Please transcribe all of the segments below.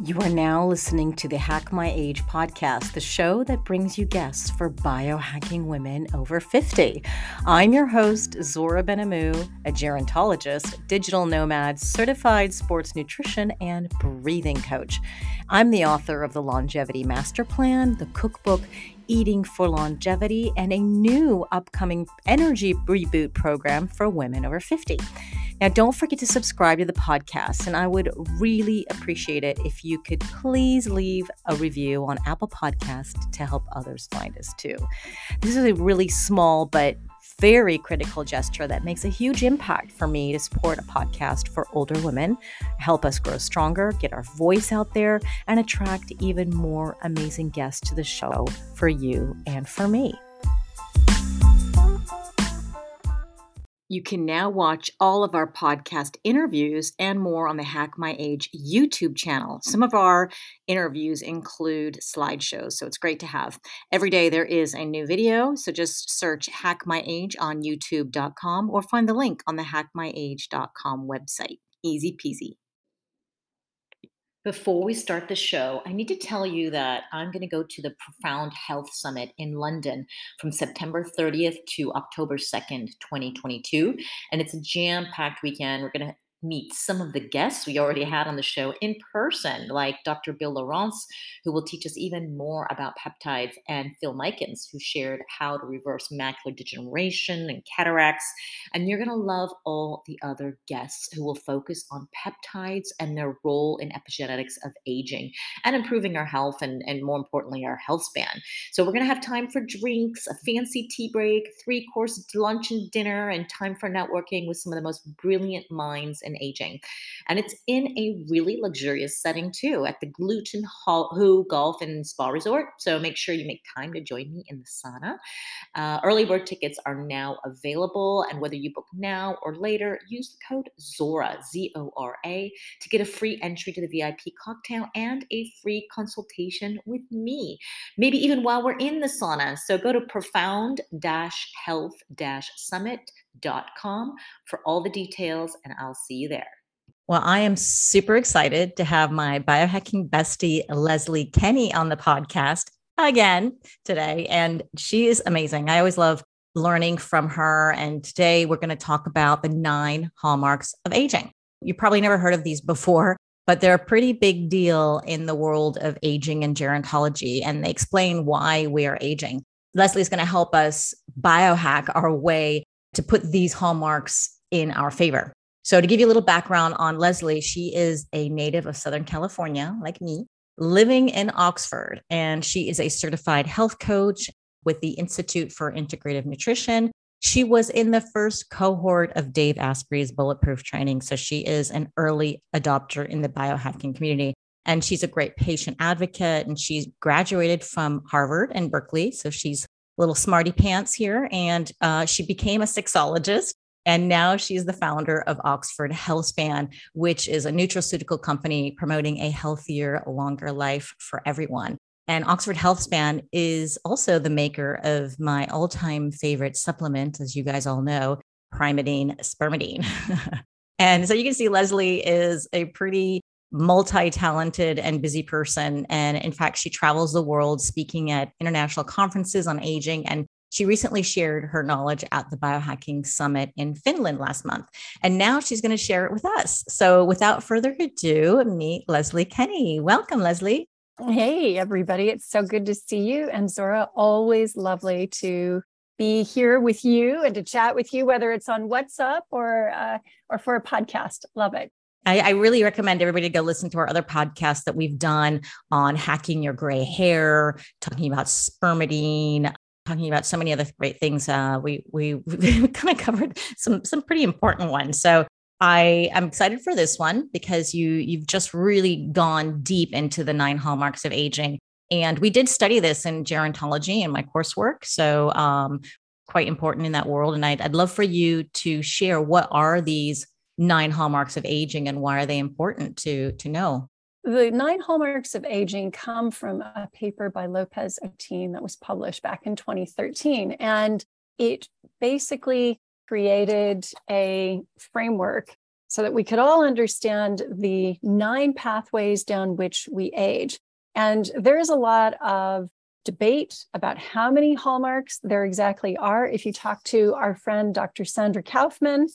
You are now listening to the Hack My Age podcast, the show that brings you guests for biohacking women over 50. I'm your host, Zora Benhamou, a gerontologist, digital nomad, certified sports nutrition, and breathing coach. I'm the author of the Longevity Master Plan, the cookbook, Eating for Longevity, and a new upcoming energy reboot program for women over 50. Now, don't forget to subscribe to the podcast, and I would really appreciate it if you could please leave a review on Apple Podcast to help others find us too. This is a really small but very critical gesture that makes a huge impact for me to support a podcast for older women, help us grow stronger, get our voice out there, and attract even more amazing guests to the show for you and for me. You can now watch all of our podcast interviews and more on the Hack My Age YouTube channel. Some of our interviews include slideshows, so it's great to have. Every day there is a new video, so just search Hack My Age on youtube.com or find the link on the hackmyage.com website. Easy peasy. Before we start the show, I need to tell you that I'm going to go to the Profound Health Summit in London from September 30th to October 2nd, 2022. And it's a jam packed weekend. We're going to meet some of the guests we already had on the show in person, like Dr. Bill Laurance, who will teach us even more about peptides, and Phil Micans, who shared how to reverse macular degeneration and cataracts. And you're going to love all the other guests who will focus on peptides and their role in epigenetics of aging and improving our health and, and more importantly, our health span. So we're going to have time for drinks, a fancy tea break, three course lunch and dinner, and time for networking with some of the most brilliant minds and aging. And it's in a really luxurious setting too at the Luton Hoo Golf and Spa Resort. So make sure you make time to join me in the sauna. Uh, early bird tickets are now available. And whether you book now or later, use the code ZORA, Z O R A, to get a free entry to the VIP cocktail and a free consultation with me. Maybe even while we're in the sauna. So go to profound health summit com for all the details, and I'll see you there. Well, I am super excited to have my biohacking bestie, Leslie Kenny, on the podcast again today. And she is amazing. I always love learning from her. And today we're going to talk about the nine hallmarks of aging. You probably never heard of these before, but they're a pretty big deal in the world of aging and gerontology. And they explain why we are aging. Leslie's going to help us biohack our way to put these hallmarks in our favor. So, to give you a little background on Leslie, she is a native of Southern California, like me, living in Oxford, and she is a certified health coach with the Institute for Integrative Nutrition. She was in the first cohort of Dave Asprey's bulletproof training. So, she is an early adopter in the biohacking community. And she's a great patient advocate, and she's graduated from Harvard and Berkeley. So, she's little smarty pants here. And uh, she became a sexologist. And now she's the founder of Oxford Healthspan, which is a nutraceutical company promoting a healthier, longer life for everyone. And Oxford Healthspan is also the maker of my all time favorite supplement, as you guys all know, Primeadine Spermidine. and so you can see Leslie is a pretty multi talented and busy person. And in fact, she travels the world speaking at international conferences on aging. And she recently shared her knowledge at the Biohacking Summit in Finland last month. And now she's going to share it with us. So without further ado, meet Leslie Kenny. Welcome, Leslie. Hey, everybody. It's so good to see you. And Zora, always lovely to be here with you and to chat with you, whether it's on WhatsApp or uh, or for a podcast. Love it. I, I, really recommend everybody to go listen to our other podcasts that we've done on hacking your gray hair, talking about spermidine, talking about so many other great things. Uh, we we we kind of covered some some pretty important ones. So I am excited for this one because you you've just really gone deep into the nine hallmarks of aging. And we did study this in gerontology in my coursework. So um, quite important in that world. And I'd, I'd love for you to share what are these nine hallmarks of aging and why are they important to to know the nine hallmarks of aging come from a paper by López-Otín that was published back in 2013 and it basically created a framework so that we could all understand the nine pathways down which we age. And there is a lot of debate about how many hallmarks there exactly are. If you talk to our friend Dr. Sandra Kaufman,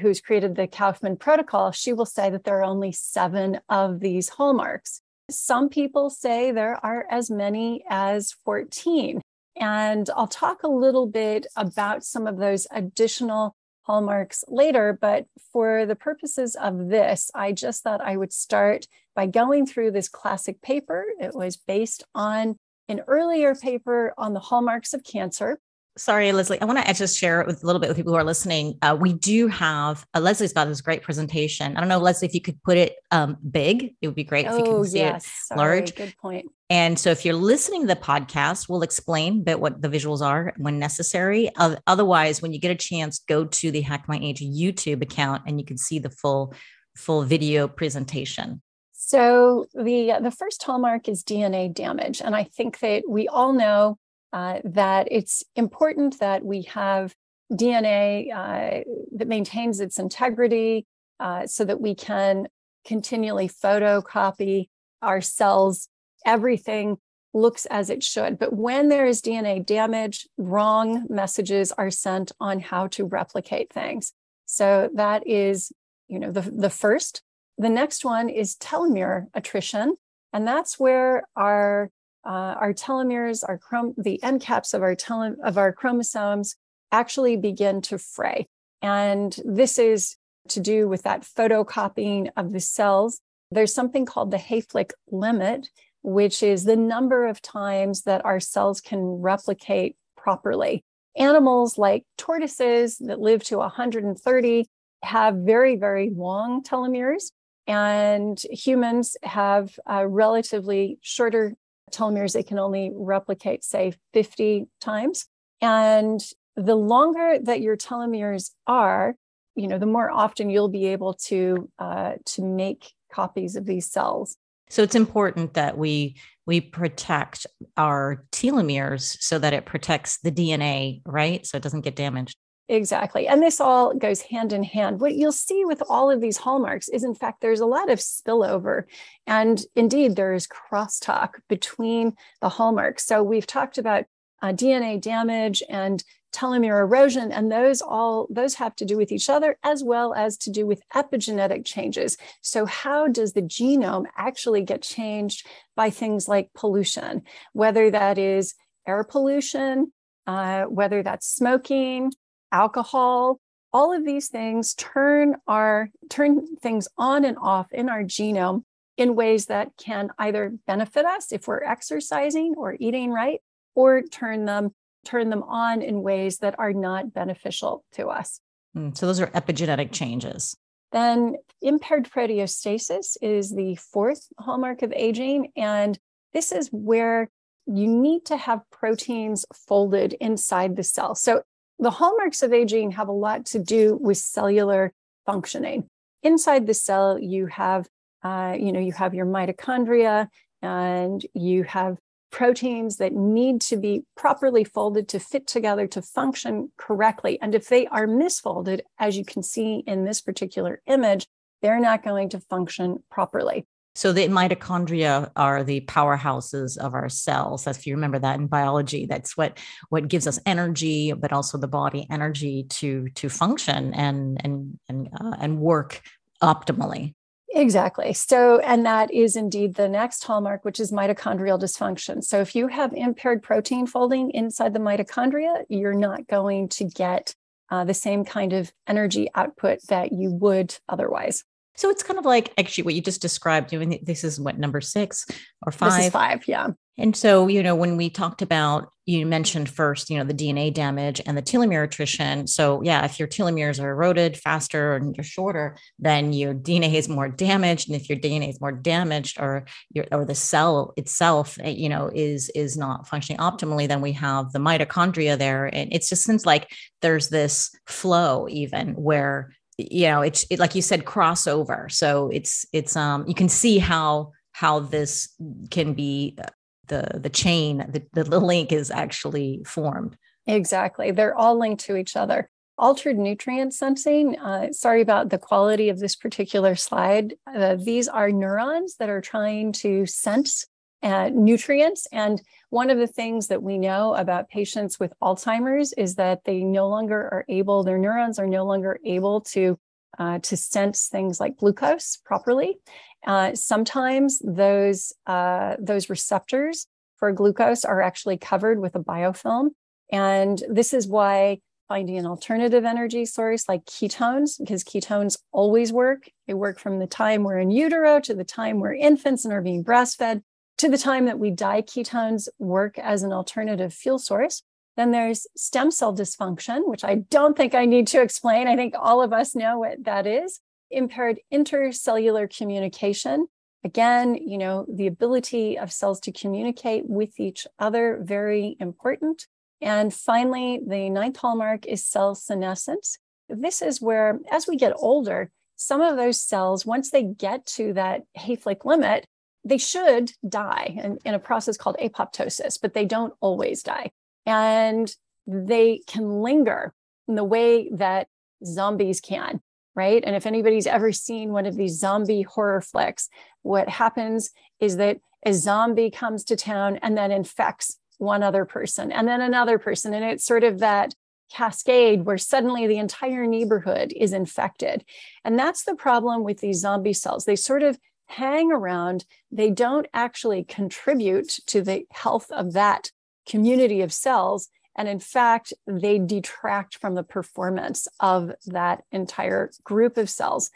who's created the Kaufman Protocol, she will say that there are only seven of these hallmarks. Some people say there are as many as 14. And I'll talk a little bit about some of those additional hallmarks later, but for the purposes of this, I just thought I would start by going through this classic paper. It was based on an earlier paper on the hallmarks of cancer sorry, Leslie, I want to just share it with a little bit with people who are listening. Uh, we do have uh, Leslie's got this great presentation. I don't know, Leslie, if you could put it um, big, it would be great oh, if you can see yes. it Sorry. large. Good point. And so, if you're listening to the podcast, we'll explain a bit what the visuals are when necessary. Uh, otherwise, when you get a chance, go to the Hack My Age YouTube account and you can see the full full video presentation. So the the first hallmark is DNA damage, and I think that we all know uh, that it's important that we have DNA uh, that maintains its integrity uh, so that we can continually photocopy our cells. Everything looks as it should. But when there is DNA damage, wrong messages are sent on how to replicate things. So that is, you know, the, the first. The next one is telomere attrition. And that's where our uh, our telomeres, our the end caps of our tele- of our chromosomes actually begin to fray. And this is to do with that photocopying of the cells. There's something called the Hayflick limit, which is the number of times that our cells can replicate properly. Animals like tortoises that live to 130 have very, very long telomeres, and humans have relatively shorter telomeres, they can only replicate, say, 50 times. And the longer that your telomeres are, you know, the more often you'll be able to uh, to make copies of these cells. So it's important that we we protect our telomeres so that it protects the DNA, right? So it doesn't get damaged. Exactly. And this all goes hand in hand. What you'll see with all of these hallmarks is, in fact, there's a lot of spillover. And indeed, there is crosstalk between the hallmarks. So we've talked about uh, DNA damage and telomere erosion and those all those have to do with each other as well as to do with epigenetic changes so how does the genome actually get changed by things like pollution whether that is air pollution uh, whether that's smoking alcohol, all of these things turn our turn things on and off in our genome in ways that can either benefit us if we're exercising or eating right or turn them turn them on in ways that are not beneficial to us. Mm, so those are epigenetic changes. Then impaired proteostasis is the fourth hallmark of aging and this is where you need to have proteins folded inside the cell. So the hallmarks of aging have a lot to do with cellular functioning. Inside the cell, you have, uh, you know, you have your mitochondria and you have proteins that need to be properly folded to fit together to function correctly. And if they are misfolded, as you can see in this particular image, they're not going to function properly. So the mitochondria are the powerhouses of our cells. If you remember that in biology, that's what what gives us energy, but also the body energy to to function and and and uh, and work optimally. Exactly. So, and that is indeed the next hallmark, which is mitochondrial dysfunction. So, if you have impaired protein folding inside the mitochondria, you're not going to get uh, the same kind of energy output that you would otherwise. So it's kind of like actually what you just described. Doing this is what number six or five. This is five, yeah. And so you know when we talked about you mentioned first you know the DNA damage and the telomere attrition. So yeah, if your telomeres are eroded faster and you're shorter, then your DNA is more damaged, and if your DNA is more damaged or your or the cell itself eh, you know is is not functioning optimally, then we have the mitochondria there, and it's just seems like there's this flow even where you know it's it, like you said crossover so it's it's um you can see how how this can be uh, the the chain the, the link is actually formed exactly they're all linked to each other altered nutrient sensing. Uh, sorry about the quality of this particular slide. Uh, these are neurons that are trying to sense uh, nutrients. And one of the things that we know about patients with Alzheimer's is that they no longer are able, their neurons are no longer able to. Uh, to sense things like glucose properly. Uh, sometimes those, uh, those receptors for glucose are actually covered with a biofilm. And this is why finding an alternative energy source like ketones, because ketones always work. They work from the time we're in utero to the time we're infants and are being breastfed to the time that we die. Ketones work as an alternative fuel source. Then there's stem cell dysfunction, which I don't think I need to explain. I think all of us know what that is. Impaired intercellular communication. Again, you know, the ability of cells to communicate with each other, very important. And finally, the ninth hallmark is cell senescence. This is where, as we get older, some of those cells, once they get to that Hayflick limit, they should die in, in a process called apoptosis, but they don't always die. And they can linger in the way that zombies can, right? And if anybody's ever seen one of these zombie horror flicks, what happens is that a zombie comes to town and then infects one other person and then another person. And it's sort of that cascade where suddenly the entire neighborhood is infected. And that's the problem with these zombie cells. They sort of hang around, they don't actually contribute to the health of that community of cells. And in fact, they detract from the performance of that entire group of cells.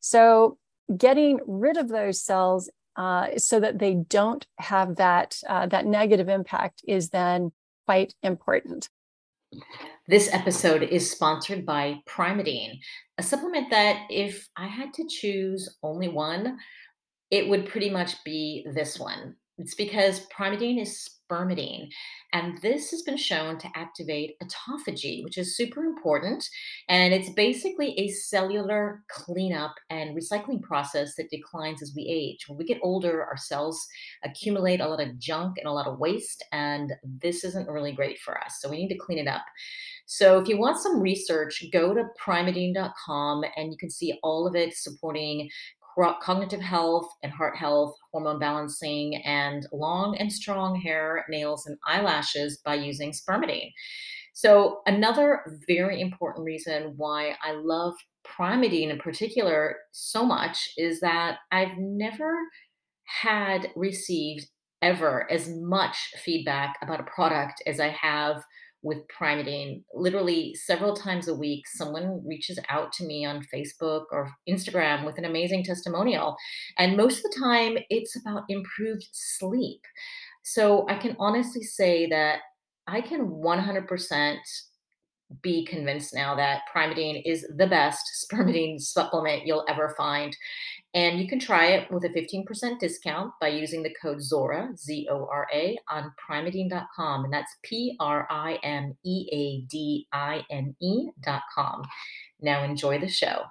So, getting rid of those cells uh, so that they don't have that uh, that negative impact is then quite important. This episode is sponsored by Primeadine, a supplement that if I had to choose only one, it would pretty much be this one. It's because Primeadine is spermidine. And this has been shown to activate autophagy, which is super important. And it's basically a cellular cleanup and recycling process that declines as we age. When we get older, our cells accumulate a lot of junk and a lot of waste, and this isn't really great for us. So we need to clean it up. So if you want some research, go to primeadine.com and you can see all of it supporting cognitive health and heart health, hormone balancing, and long and strong hair, nails, and eyelashes by using spermidine. So, another very important reason why I love Primeadine in particular so much is that I've never had received ever as much feedback about a product as I have with Primeadine. Literally several times a week, someone reaches out to me on Facebook or Instagram with an amazing testimonial. And most of the time, it's about improved sleep. So I can honestly say that I can 100% be convinced now that Primeadine is the best spermidine supplement you'll ever find. And you can try it with a 15% discount by using the code ZORA, Z O R A, on primeadine.com. And that's P R I M E A D I N E.com. Now enjoy the show.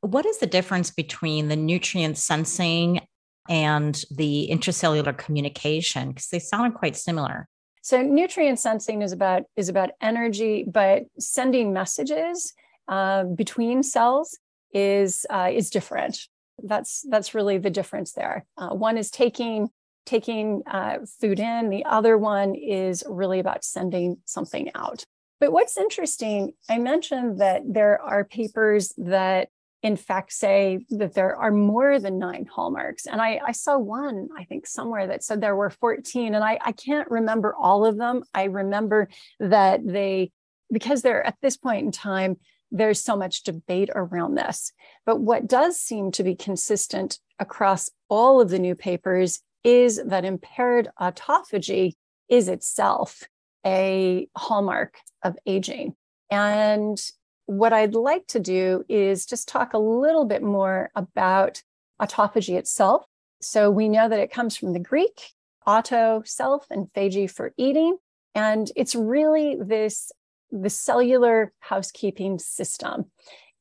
What is the difference between the nutrient sensing and the intracellular communication? Because they sound quite similar. So nutrient sensing is about is about energy, but sending messages uh, between cells is uh, is different. That's that's really the difference there. Uh, one is taking taking uh, food in. The other one is really about sending something out. But what's interesting, I mentioned that there are papers that in fact say that there are more than nine hallmarks. And I, I, saw one, I think, somewhere that said there were 14. And I, I can't remember all of them. I remember that they, because they're at this point in time, there's so much debate around this. But what does seem to be consistent across all of the new papers is that impaired autophagy is itself a hallmark of aging. And what I'd like to do is just talk a little bit more about autophagy itself. So we know that it comes from the Greek, auto, self, and phage for eating. And it's really this the cellular housekeeping system.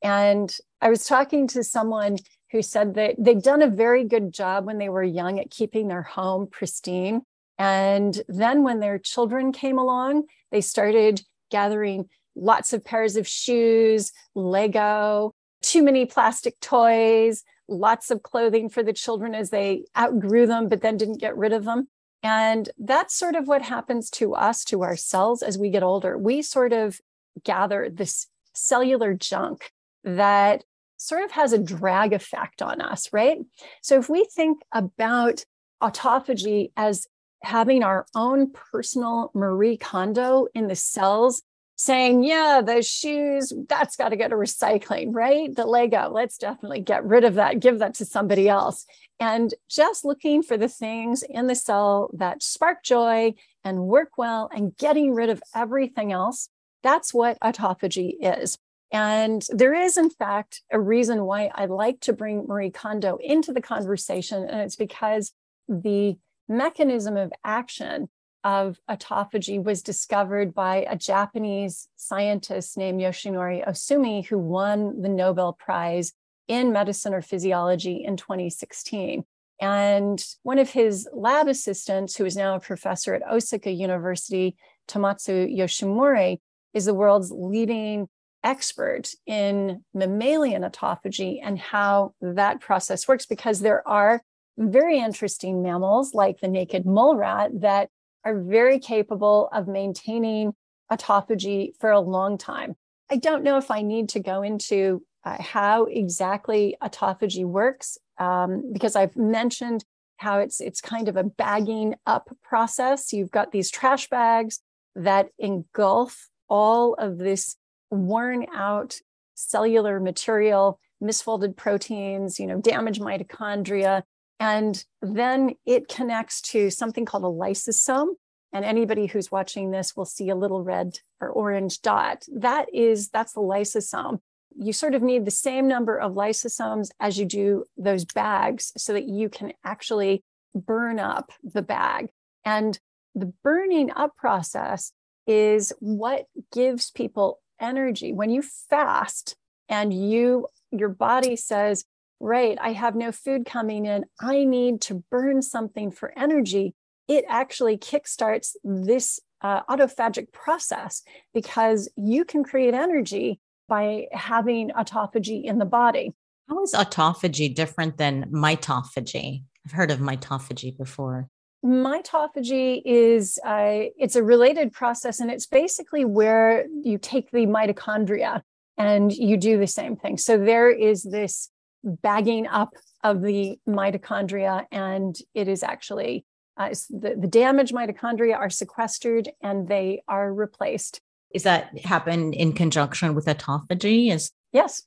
And I was talking to someone who said that they'd done a very good job when they were young at keeping their home pristine. And then when their children came along, they started gathering lots of pairs of shoes, Lego, too many plastic toys, lots of clothing for the children as they outgrew them, but then didn't get rid of them. And that's sort of what happens to us, to our cells as we get older. We sort of gather this cellular junk that sort of has a drag effect on us, right? So if we think about autophagy as having our own personal Marie Kondo in the cells saying, yeah, those shoes, that's got to go to recycling, right? The Lego, let's definitely get rid of that, give that to somebody else. And just looking for the things in the cell that spark joy and work well and getting rid of everything else. That's what autophagy is. And there is, in fact, a reason why I like to bring Marie Kondo into the conversation. And it's because the mechanism of action of autophagy was discovered by a Japanese scientist named Yoshinori Ohsumi, who won the Nobel Prize in medicine or physiology in 2016. And one of his lab assistants, who is now a professor at Osaka University, Tamotsu Yoshimori, is the world's leading expert in mammalian autophagy and how that process works, because there are very interesting mammals like the naked mole rat that are very capable of maintaining autophagy for a long time. I don't know if I need to go into uh, how exactly autophagy works um, because I've mentioned how it's it's kind of a bagging up process. You've got these trash bags that engulf all of this worn out cellular material, misfolded proteins, you know, damaged mitochondria, and then it connects to something called a lysosome. And anybody who's watching this will see a little red or orange dot. That is, that's the lysosome. You sort of need the same number of lysosomes as you do those bags so that you can actually burn up the bag. And the burning up process is what gives people energy. When you fast and you your body says, right, I have no food coming in. I need to burn something for energy. It actually kickstarts this uh, autophagic process because you can create energy by having autophagy in the body. How is autophagy different than mitophagy? I've heard of mitophagy before. Mitophagy is uh, it's a related process, and it's basically where you take the mitochondria and you do the same thing. So there is this bagging up of the mitochondria, and it is actually uh, the, the damaged mitochondria are sequestered and they are replaced. Is that happen in conjunction with autophagy? Is yes,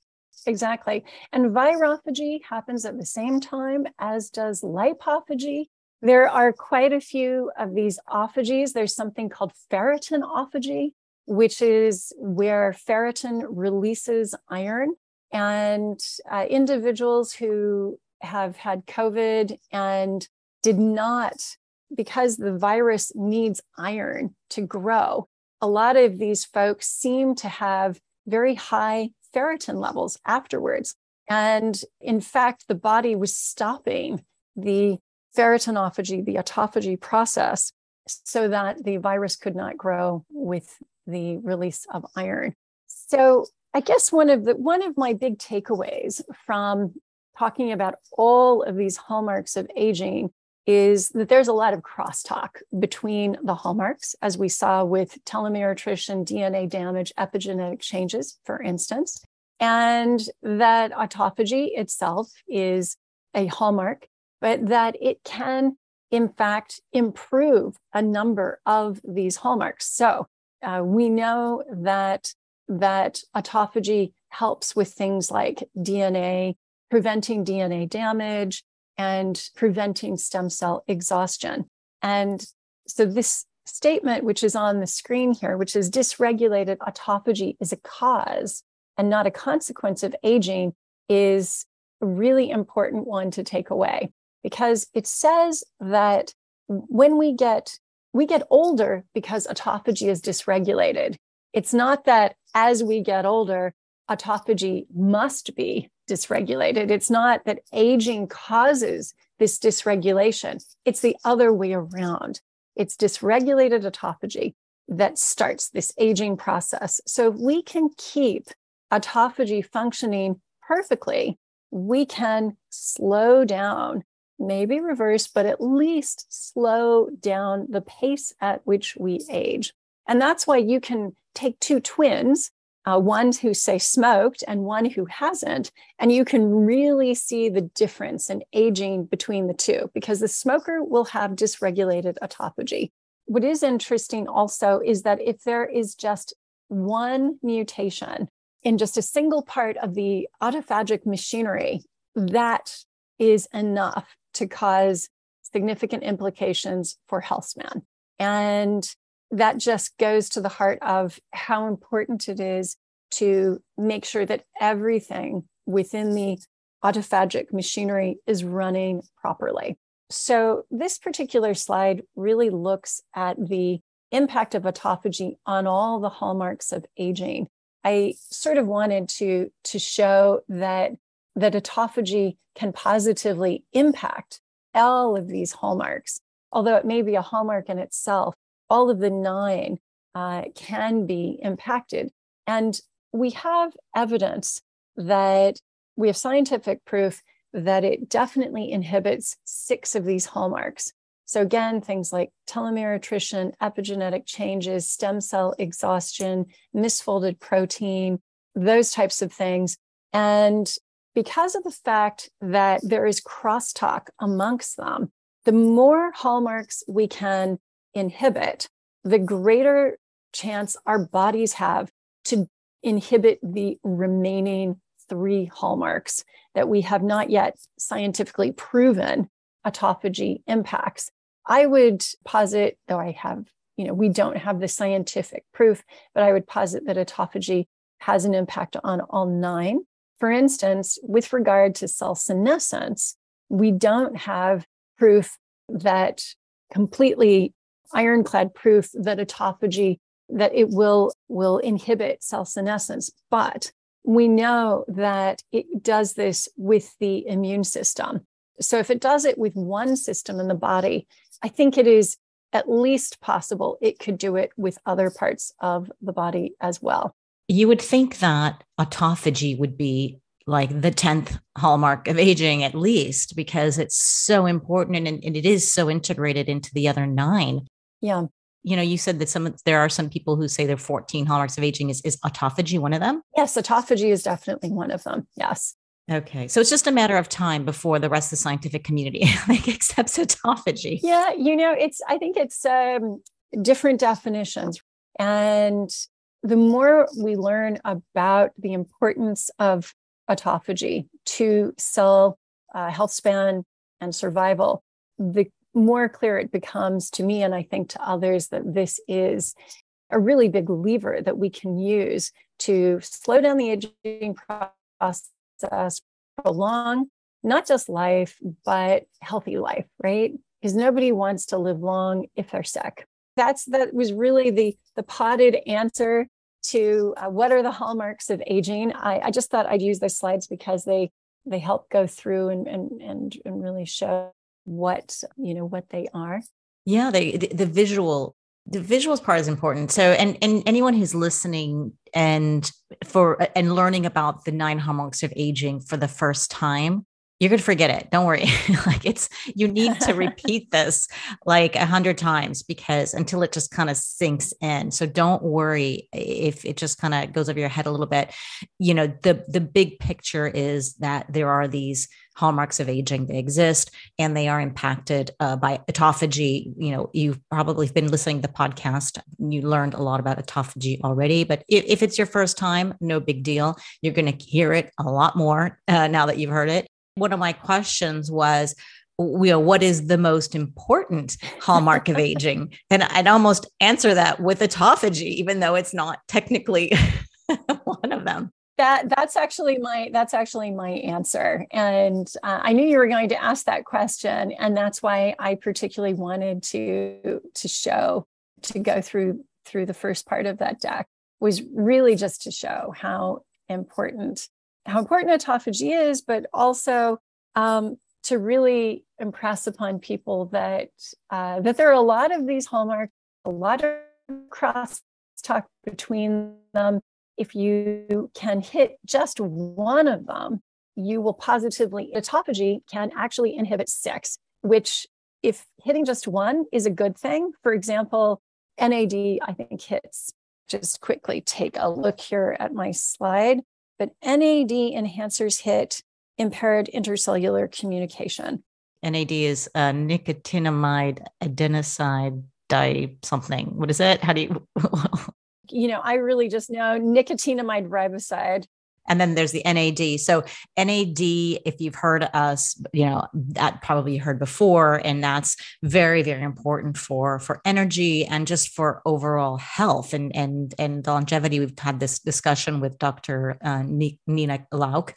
exactly. And virophagy happens at the same time as does lipophagy. There are quite a few of these ophagies. There's something called ferritinophagy, which is where ferritin releases iron and uh, individuals who have had COVID and did not, because the virus needs iron to grow, a lot of these folks seem to have very high ferritin levels afterwards. And in fact, the body was stopping the ferritinophagy, the autophagy process, so that the virus could not grow with the release of iron. So I guess one of the one of my big takeaways from talking about all of these hallmarks of aging is that there's a lot of crosstalk between the hallmarks, as we saw with telomere attrition, DNA damage, epigenetic changes, for instance, and that autophagy itself is a hallmark, but that it can, in fact, improve a number of these hallmarks. So uh, we know that that autophagy helps with things like DNA, preventing DNA damage, and preventing stem cell exhaustion. And so, this statement, which is on the screen here, which is dysregulated autophagy is a cause and not a consequence of aging, is a really important one to take away because it says that when we get we get older because autophagy is dysregulated it's not that as we get older, autophagy must be dysregulated. It's not that aging causes this dysregulation. It's the other way around. It's dysregulated autophagy that starts this aging process. So if we can keep autophagy functioning perfectly, we can slow down, maybe reverse, but at least slow down the pace at which we age. And that's why you can take two twins, uh, one who say smoked and one who hasn't, and you can really see the difference in aging between the two because the smoker will have dysregulated autophagy. What is interesting also is that if there is just one mutation in just a single part of the autophagic machinery, that is enough to cause significant implications for health span. And that just goes to the heart of how important it is to make sure that everything within the autophagic machinery is running properly. So, this particular slide really looks at the impact of autophagy on all the hallmarks of aging. I sort of wanted to, to show that, that autophagy can positively impact all of these hallmarks. Although it may be a hallmark in itself, all of the nine uh, can be impacted. And we have evidence that we have scientific proof that it definitely inhibits six of these hallmarks. So, again, things like telomere attrition, epigenetic changes, stem cell exhaustion, misfolded protein, those types of things. And because of the fact that there is crosstalk amongst them, the more hallmarks we can inhibit, the greater chance our bodies have to inhibit the remaining three hallmarks that we have not yet scientifically proven autophagy impacts. I would posit, though I have, you know, we don't have the scientific proof, but I would posit that autophagy has an impact on all nine. For instance, with regard to cell senescence, we don't have proof that completely ironclad proof that autophagy that it will will inhibit cell senescence but we know that it does this with the immune system so if it does it with one system in the body I think it is at least possible it could do it with other parts of the body as well. You would think that autophagy would be like the 10th hallmark of aging, at least, because it's so important and, and it is so integrated into the other nine. Yeah. You know, you said that some there are some people who say there are 14 hallmarks of aging. Is is autophagy one of them? Yes, autophagy is definitely one of them. Yes. Okay. So it's just a matter of time before the rest of the scientific community like accepts autophagy. Yeah, you know, it's I think it's um, different definitions. And the more we learn about the importance of autophagy to cell uh, health span and survival, the more clear it becomes to me, and I think to others, that this is a really big lever that we can use to slow down the aging process prolong not just life, but healthy life, right? Because nobody wants to live long if they're sick. That's that was really the the potted answer to uh, what are the hallmarks of aging. I, I just thought I'd use those slides because they they help go through and and and, and really show what you know what they are. Yeah, they the, the visual the visuals part is important. So, and and anyone who's listening and for and learning about the nine hallmarks of aging for the first time, you're going to forget it. Don't worry. like it's you need to repeat this like a hundred times because until it just kind of sinks in. So don't worry if it just kind of goes over your head a little bit. You know, the the big picture is that there are these hallmarks of aging they exist and they are impacted uh, by autophagy. You know you've probably been listening to the podcast you learned a lot about autophagy already but if, if it's your first time no big deal. You're going to hear it a lot more uh, now that you've heard it. One of my questions was you know what is the most important hallmark of aging? And i'd almost answer that with autophagy even though it's not technically one of them that that's actually my that's actually my answer and uh, i knew you were going to ask that question and that's why i particularly wanted to to show to go through through the first part of that deck was really just to show how important how important autophagy is but also um, to really impress upon people that uh, that there are a lot of these hallmarks a lot of crosstalk between them. If you can hit just one of them, you will positively, autophagy can actually inhibit six, which, if hitting just one is a good thing, for example, NAD, I think hits, just quickly take a look here at my slide, but NAD enhancers hit impaired intercellular communication. NAD is a nicotinamide adenoside di something. What is it? How do you? you know, I really just know nicotinamide riboside. And then there's the NAD. So NAD, if you've heard us, you know, that probably heard before, and that's very, very important for for energy and just for overall health and and and longevity. We've had this discussion with Dr. Uh, Nina Lauk,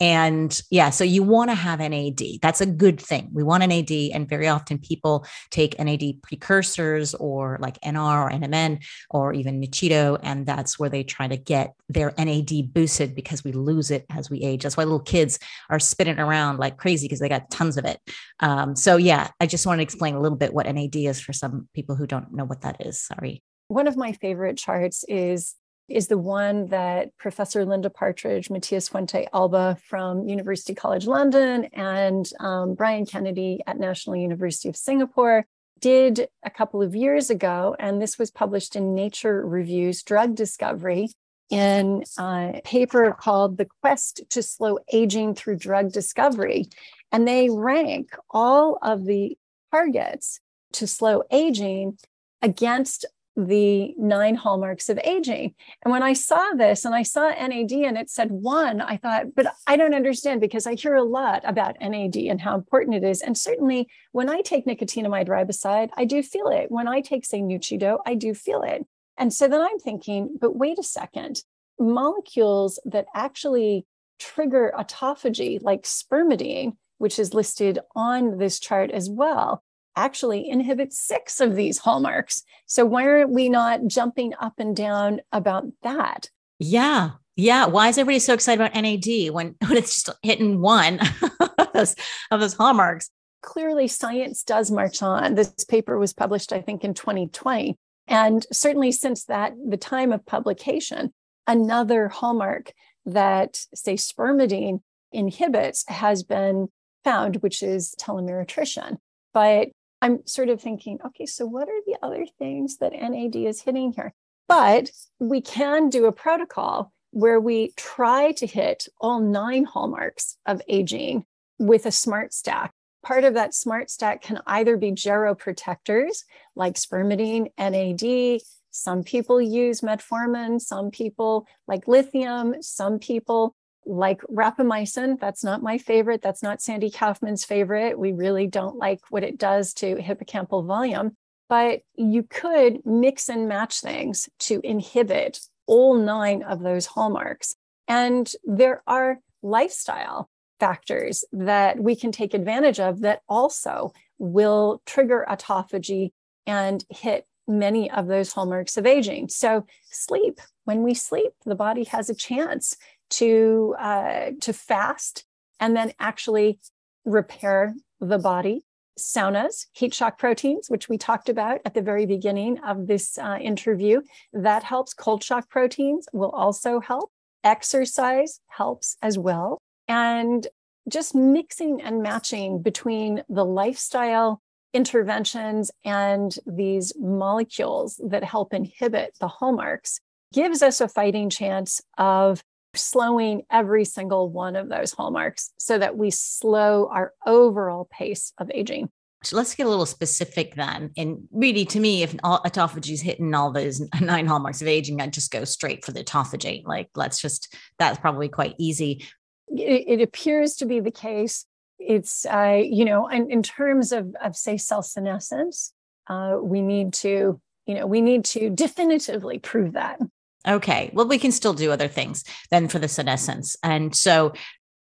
and yeah, so you want to have NAD. That's a good thing. We want NAD. And very often people take NAD precursors or like NR or NMN or even Nuchido. And that's where they try to get their NAD boosted because we lose it as we age. That's why little kids are spinning around like crazy because they got tons of it. Um, so yeah, I just want to explain a little bit what NAD is for some people who don't know what that is. Sorry. One of my favorite charts is is the one that Professor Linda Partridge, Matias Fuentealba from University College London, and um, Brian Kennedy at National University of Singapore did a couple of years ago. And this was published in Nature Reviews Drug Discovery in a paper called The Quest to Slow Aging Through Drug Discovery. And they rank all of the targets to slow aging against the nine hallmarks of aging. And when I saw this and I saw NAD and it said one, I thought, but I don't understand because I hear a lot about NAD and how important it is. And certainly when I take nicotinamide riboside, I do feel it. When I take, say, Nuchido, I do feel it. And so then I'm thinking, but wait a second, molecules that actually trigger autophagy, like spermidine, which is listed on this chart as well, actually inhibits six of these hallmarks. So why aren't we not jumping up and down about that? Yeah. Yeah. Why is everybody so excited about NAD when, when it's just hitting one of those, of those hallmarks? Clearly, science does march on. This paper was published, I think, in 2020. And certainly since that, the time of publication, another hallmark that, say, spermidine inhibits has been found, which is telomere attrition. But I'm sort of thinking, okay, so what are the other things that NAD is hitting here? But we can do a protocol where we try to hit all nine hallmarks of aging with a smart stack. Part of that smart stack can either be geroprotectors like spermidine, NAD. Some people use metformin, some people like lithium, some people like rapamycin. That's not my favorite. That's not Sandy Kaufman's favorite. We really don't like what it does to hippocampal volume. But you could mix and match things to inhibit all nine of those hallmarks. And there are lifestyle factors that we can take advantage of that also will trigger autophagy and hit many of those hallmarks of aging. So, sleep. When we sleep, the body has a chance to uh, to fast and then actually repair the body. Saunas heat shock proteins which we talked about at the very beginning of this uh, interview that helps. Cold shock proteins will also help. Exercise helps as well. And just mixing and matching between the lifestyle interventions and these molecules that help inhibit the hallmarks gives us a fighting chance of slowing every single one of those hallmarks so that we slow our overall pace of aging. So let's get a little specific then. And really, to me, if autophagy is hitting all those nine hallmarks of aging, I'd just go straight for the autophagy. Like, let's just, that's probably quite easy. It, it appears to be the case. It's, uh, you know, in, in terms of, of, say, cell senescence, uh, we need to, you know, we need to definitively prove that. Okay. Well, we can still do other things than for the senescence. And so,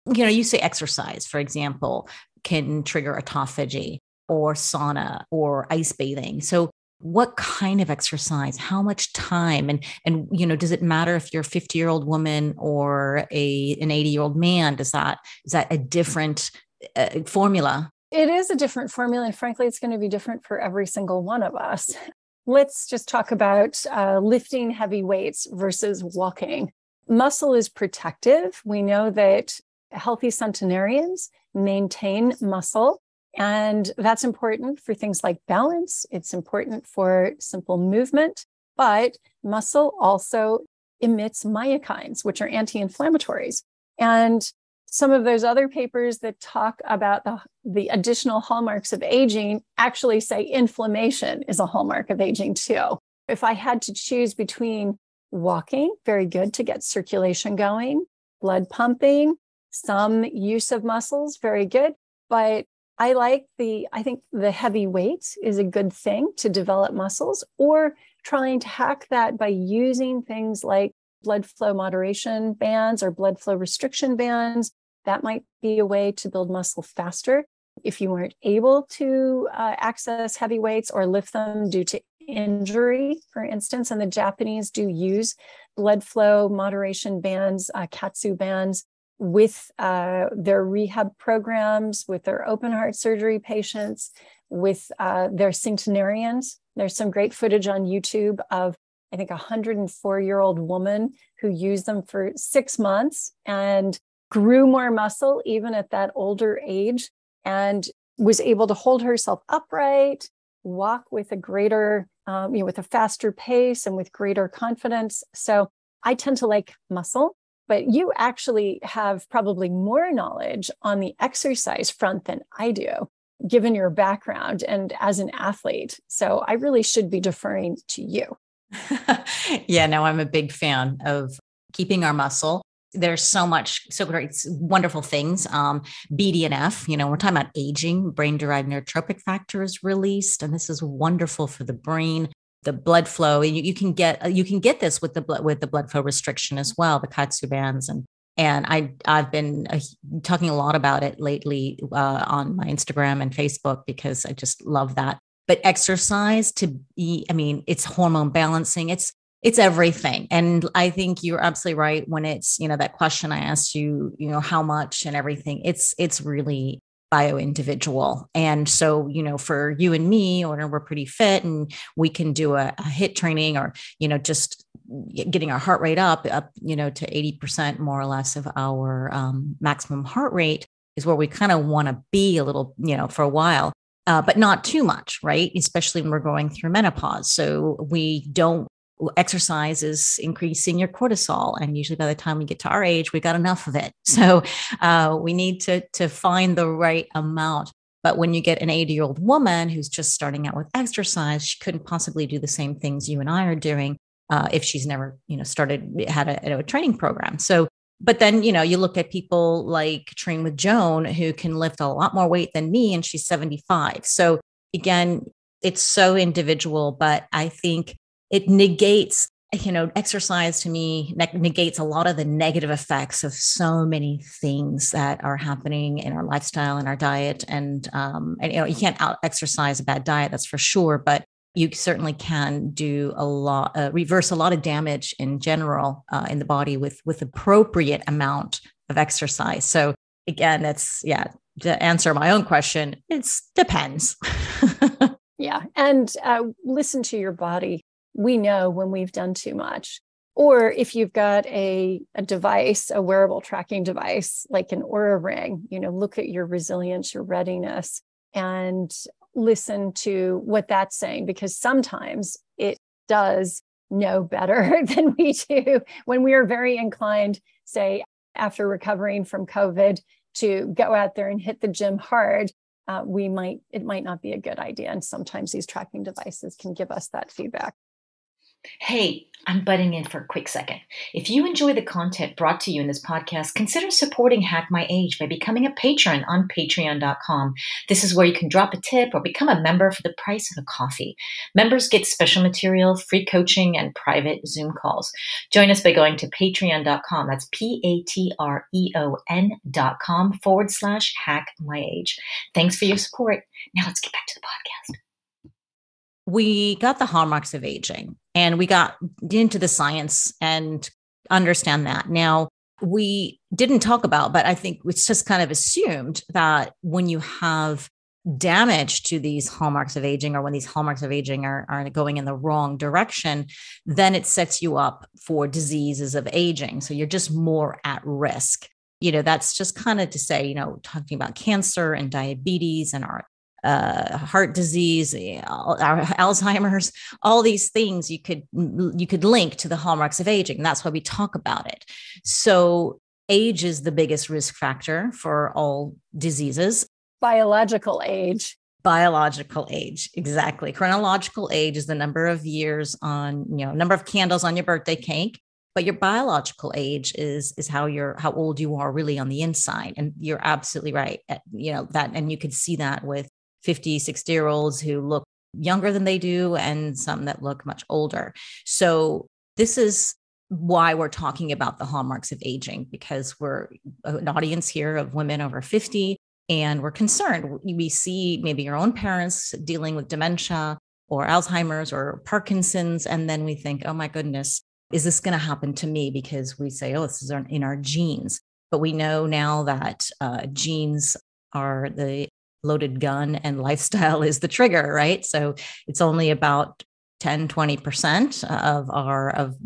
you know, you say exercise, for example, can trigger autophagy or sauna or ice bathing. So what kind of exercise how much time and and you know does it matter if you're a 50 year old woman or a an 80 year old man does that is that a different uh, formula it is a different formula and frankly it's going to be different for every single one of us let's just talk about uh, lifting heavy weights versus walking. Muscle is protective. We know that healthy centenarians maintain muscle, and that's important for things like balance. It's important for simple movement, but muscle also emits myokines, which are anti inflammatories. And some of those other papers that talk about the, the additional hallmarks of aging actually say inflammation is a hallmark of aging too. If I had to choose between walking, very good to get circulation going, blood pumping, some use of muscles, very good. But I like the, I think the heavy weight is a good thing to develop muscles or trying to hack that by using things like blood flow moderation bands or blood flow restriction bands that might be a way to build muscle faster. If you weren't able to uh, access heavy weights or lift them due to injury, for instance, and the Japanese do use blood flow moderation bands, uh, KAATSU bands, with uh, their rehab programs, with their open heart surgery patients, with uh, their centenarians. There's some great footage on YouTube of, I think, a 104 year old woman who used them for six months and grew more muscle even at that older age and was able to hold herself upright, walk with a greater, um, you know, with a faster pace and with greater confidence. So I tend to like muscle, but you actually have probably more knowledge on the exercise front than I do, given your background and as an athlete. So I really should be deferring to you. yeah, no, I'm a big fan of keeping our muscle there's so much so great wonderful things um bdnf you know we're talking about aging brain derived neurotrophic factor is released and this is wonderful for the brain the blood flow and you, you can get uh, you can get this with the blood with the blood flow restriction as well the KAATSU bands and and I I've been uh, talking a lot about it lately uh, on my Instagram and Facebook because I just love that. But exercise to be, I mean, it's hormone balancing. It's it's everything and i think you're absolutely right when it's you know that question i asked you you know how much and everything it's it's really bio individual and so you know for you and me or we're pretty fit and we can do a, a HIIT training or you know just getting our heart rate up up you know to 80% more or less of our um, maximum heart rate is where we kind of want to be a little you know for a while uh, but not too much, right? Especially when we're going through menopause. So we don't exercise is increasing your cortisol and usually by the time we get to our age we got enough of it. So uh, we need to to find the right amount. But when you get an 80 year old woman who's just starting out with exercise she couldn't possibly do the same things you and i are doing uh, if she's never you know started had a, a training program. So but then you know you look at people like train with joan who can lift a lot more weight than me and she's 75 so again it's so individual but i think it negates you know exercise to me negates a lot of the negative effects of so many things that are happening in our lifestyle and our diet. And um and you know you can't out exercise a bad diet that's for sure but you certainly can do a lot uh, reverse a lot of damage in general uh, in the body with with appropriate amount of exercise. So again that's yeah to answer my own question it depends. Yeah and uh, listen to your body we know when we've done too much. Or if you've got a, a device, a wearable tracking device like an Oura ring, you know, look at your resilience, your readiness, and listen to what that's saying because sometimes it does know better than we do when we are very inclined, say, after recovering from COVID, to go out there and hit the gym hard. Uh, we might it might not be a good idea and sometimes these tracking devices can give us that feedback Hey, I'm butting in for a quick second. If you enjoy the content brought to you in this podcast, consider supporting Hack My Age by becoming a patron on patreon.com. This is where you can drop a tip or become a member for the price of a coffee. Members get special material, free coaching, and private Zoom calls. Join us by going to patreon.com. That's P A T R E O N.com forward slash hack my age. Thanks for your support. Now let's get back to the podcast we got the hallmarks of aging and we got into the science and understand that. Now, we didn't talk about, but I think it's just kind of assumed that when you have damage to these hallmarks of aging or when these hallmarks of aging are, are going in the wrong direction, then it sets you up for diseases of aging. So you're just more at risk. You know, that's just kind of to say, you know, talking about cancer and diabetes and our uh, heart disease, Alzheimer's, all these things you could you could link to the hallmarks of aging. And that's why we talk about it. So age is the biggest risk factor for all diseases biological age biological age exactly chronological age is the number of years on you know number of candles on your birthday cake but your biological age is is how you're how old you are really on the inside and you're absolutely right you know that and you can see that with 50 60 year olds who look younger than they do and some that look much older so this is why we're talking about the hallmarks of aging because we're an audience here of women over 50 and we're concerned. We see maybe your own parents dealing with dementia or Alzheimer's or Parkinson's, and then we think, oh my goodness, is this going to happen to me? Because we say, oh, this is in our genes. But we know now that uh, genes are the loaded gun and lifestyle is the trigger, right? So it's only about 10 20% of our of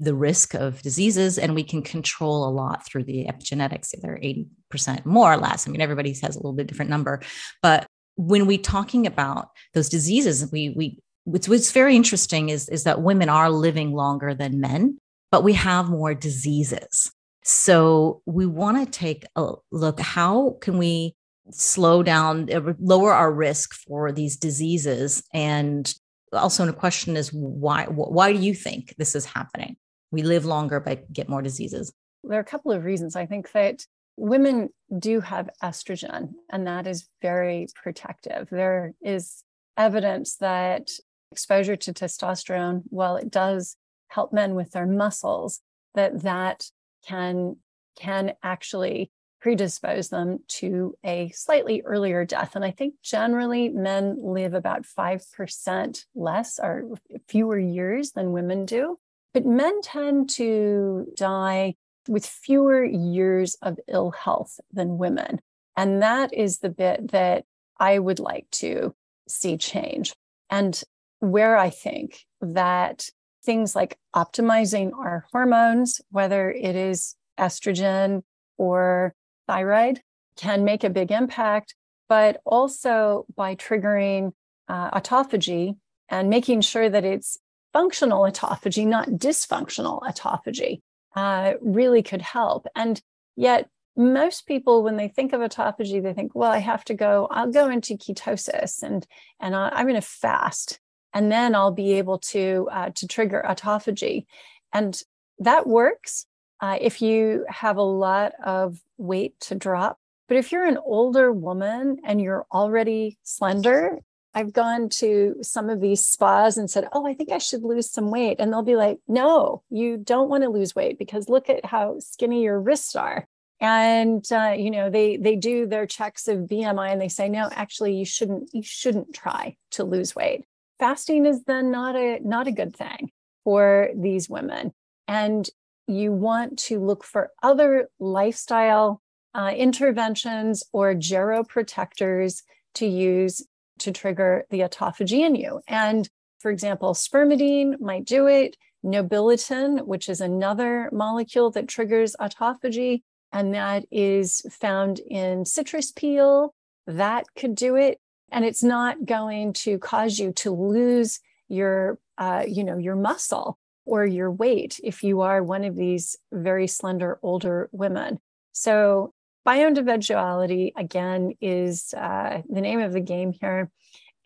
the risk of diseases and we can control a lot through the epigenetics they're 80% more or less. I mean everybody has a little bit different number. But when we talking about those diseases we we what's, what's very interesting is is that women are living longer than men but we have more diseases. So we want to take a look how can we slow down lower our risk for these diseases. And also a question is why why do you think this is happening? We live longer but get more diseases. There are a couple of reasons. I think that women do have estrogen and that is very protective. There is evidence that exposure to testosterone while it does help men with their muscles that that can can actually predispose them to a slightly earlier death. And I think generally men live about 5% less or fewer years than women do. But men tend to die with fewer years of ill health than women. And that is the bit that I would like to see change. And where I think that things like optimizing our hormones, whether it is estrogen or thyroid can make a big impact, but also by triggering uh, autophagy and making sure that it's functional autophagy, not dysfunctional autophagy, uh, really could help. And yet, most people, when they think of autophagy, they think, well, I have to go, I'll go into ketosis and, and I, am going to fast, and then I'll be able to, uh, to trigger autophagy. And that works uh, if you have a lot of weight to drop. But if you're an older woman and you're already slender, I've gone to some of these spas and said, Oh, I think I should lose some weight. And they'll be like, No, you don't want to lose weight because look at how skinny your wrists are. And uh, you know they they do their checks of BMI and they say no, actually you shouldn't you shouldn't try to lose weight. Fasting is then not a not a good thing for these women. And you want to look for other lifestyle uh, interventions or geroprotectors to use to trigger the autophagy in you. And for example, spermidine might do it, nobiletin, which is another molecule that triggers autophagy, and that is found in citrus peel, that could do it. And it's not going to cause you to lose your, uh, you know, your muscle or your weight if you are one of these very slender older women. So, bioindividuality, again, is uh, the name of the game here.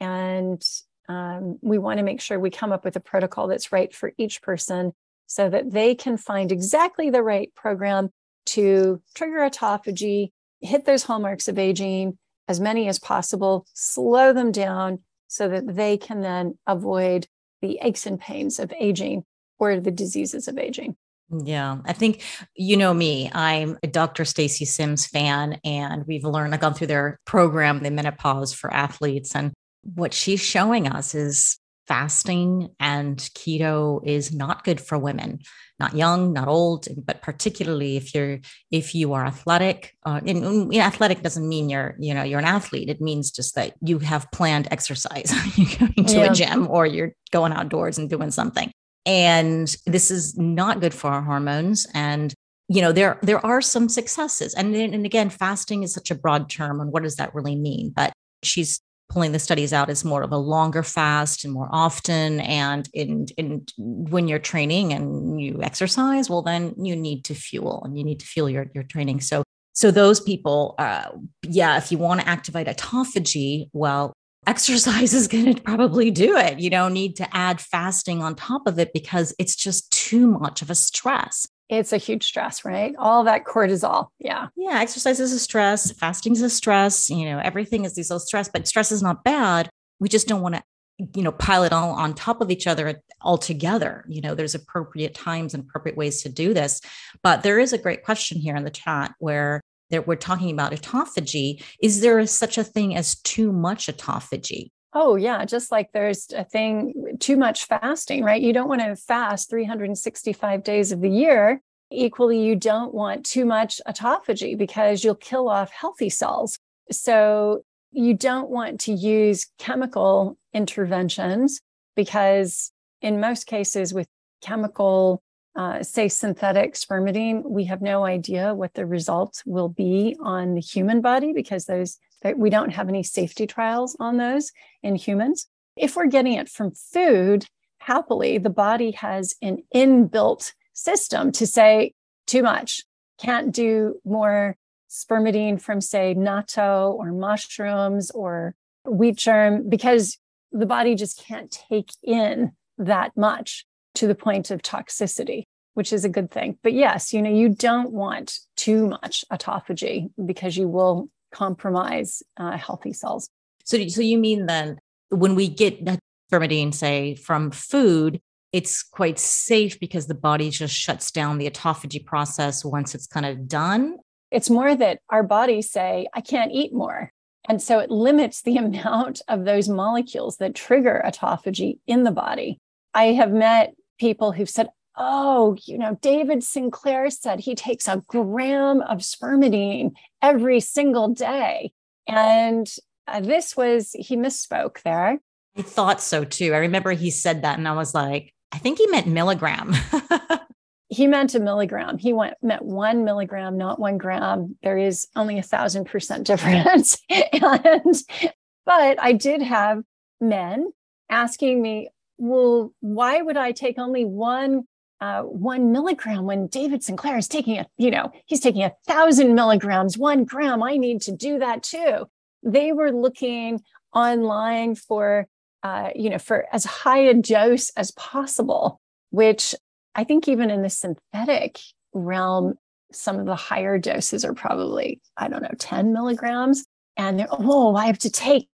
And um, we want to make sure we come up with a protocol that's right for each person so that they can find exactly the right program to trigger autophagy, hit those hallmarks of aging, as many as possible, slow them down so that they can then avoid the aches and pains of aging or the diseases of aging. Yeah, I think you know me. I'm a Dr. Stacy Sims fan, and we've learned. I've gone through their program, the menopause for athletes, and what she's showing us is fasting and keto is not good for women not young not old but particularly if you're if you are athletic uh, and, and athletic doesn't mean you're you know you're an athlete it means just that you have planned exercise you're going to yeah. a gym or you're going outdoors and doing something and this is not good for our hormones. And you know there there are some successes. And and again fasting is such a broad term and what does that really mean? But she's pulling the studies out as more of a longer fast and more often. And in, in when you're training and you exercise well then you need to fuel and you need to fuel your, your training. So so those people uh, yeah if you want to activate autophagy well exercise is going to probably do it you don't need to add fasting on top of it because it's just too much of a stress it's a huge stress, right? All that cortisol. Yeah. Yeah. Exercise is a stress. Fasting is a stress. You know, everything is these little stress, but stress is not bad. We just don't want to, you know, pile it all on top of each other altogether. You know, there's appropriate times and appropriate ways to do this. But there is a great question here in the chat where that we're talking about autophagy. Is there such a thing as too much autophagy? Oh, yeah. Just like there's a thing, too much fasting, right? You don't want to fast 365 days of the year. Equally, you don't want too much autophagy because you'll kill off healthy cells. So you don't want to use chemical interventions because, in most cases, with chemical, uh, say synthetic spermidine, we have no idea what the results will be on the human body because those we don't have any safety trials on those in humans. If we're getting it from food, happily, the body has an inbuilt system to say too much, can't do more spermidine from, say, natto or mushrooms or wheat germ, because the body just can't take in that much to the point of toxicity, which is a good thing. But yes, you know, you don't want too much autophagy because you will compromise uh, healthy cells. So, so you mean then when we get spermidine, say from food, it's quite safe because the body just shuts down the autophagy process once it's kind of done. It's more that our bodies say, I can't eat more. And so it limits the amount of those molecules that trigger autophagy in the body. I have met people who've said, oh, you know, David Sinclair said he takes a gram of spermidine every single day. And uh, this was, he misspoke there. I thought so too. I remember he said that and I was like, I think he meant milligram. he meant a milligram. He went, meant one milligram, not one gram. There is only a thousand percent difference. and, but I did have men asking me, well, why would I take only one uh, one milligram when David Sinclair is taking a, you know, he's taking a thousand milligrams, one gram. I need to do that too. They were looking online for, uh, you know, for as high a dose as possible, which I think even in the synthetic realm, some of the higher doses are probably, I don't know, 10 milligrams. And they're, oh, I have to take,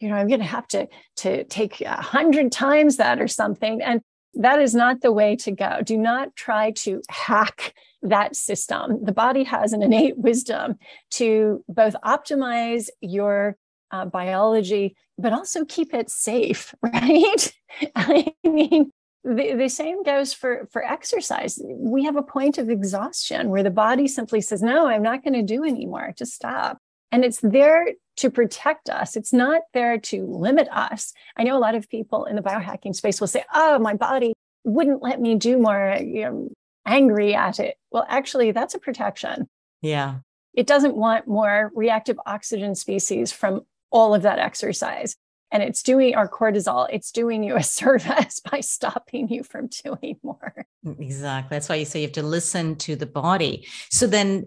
you know, I'm going to have to, to take a hundred times that or something. And that is not the way to go. Do not try to hack that system. The body has an innate wisdom to both optimize your uh, biology, but also keep it safe, right? I mean, the, the same goes for, for exercise. We have a point of exhaustion where the body simply says, No, I'm not going to do anymore. Just stop. And it's there to protect us. It's not there to limit us. I know a lot of people in the biohacking space will say, oh, my body wouldn't let me do more, you know, angry at it. Well, actually, that's a protection. Yeah. It doesn't want more reactive oxygen species from all of that exercise. And it's doing our cortisol, it's doing you a service by stopping you from doing more. Mm, exactly. That's why you say you have to listen to the body. So then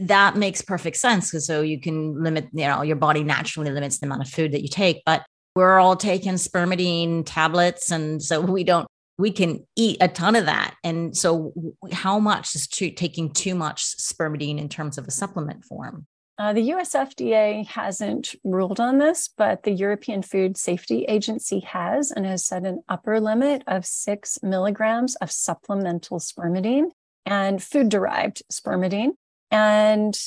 that makes perfect sense because so you can limit, you know, your body naturally limits the amount of food that you take, but we're all taking spermidine tablets. And so we don't, we can eat a ton of that. And so how much is too, taking too much spermidine in terms of a supplement form? Uh, the US FDA hasn't ruled on this, but the European Food Safety Agency has and has set an upper limit of six milligrams of supplemental spermidine and food derived spermidine. And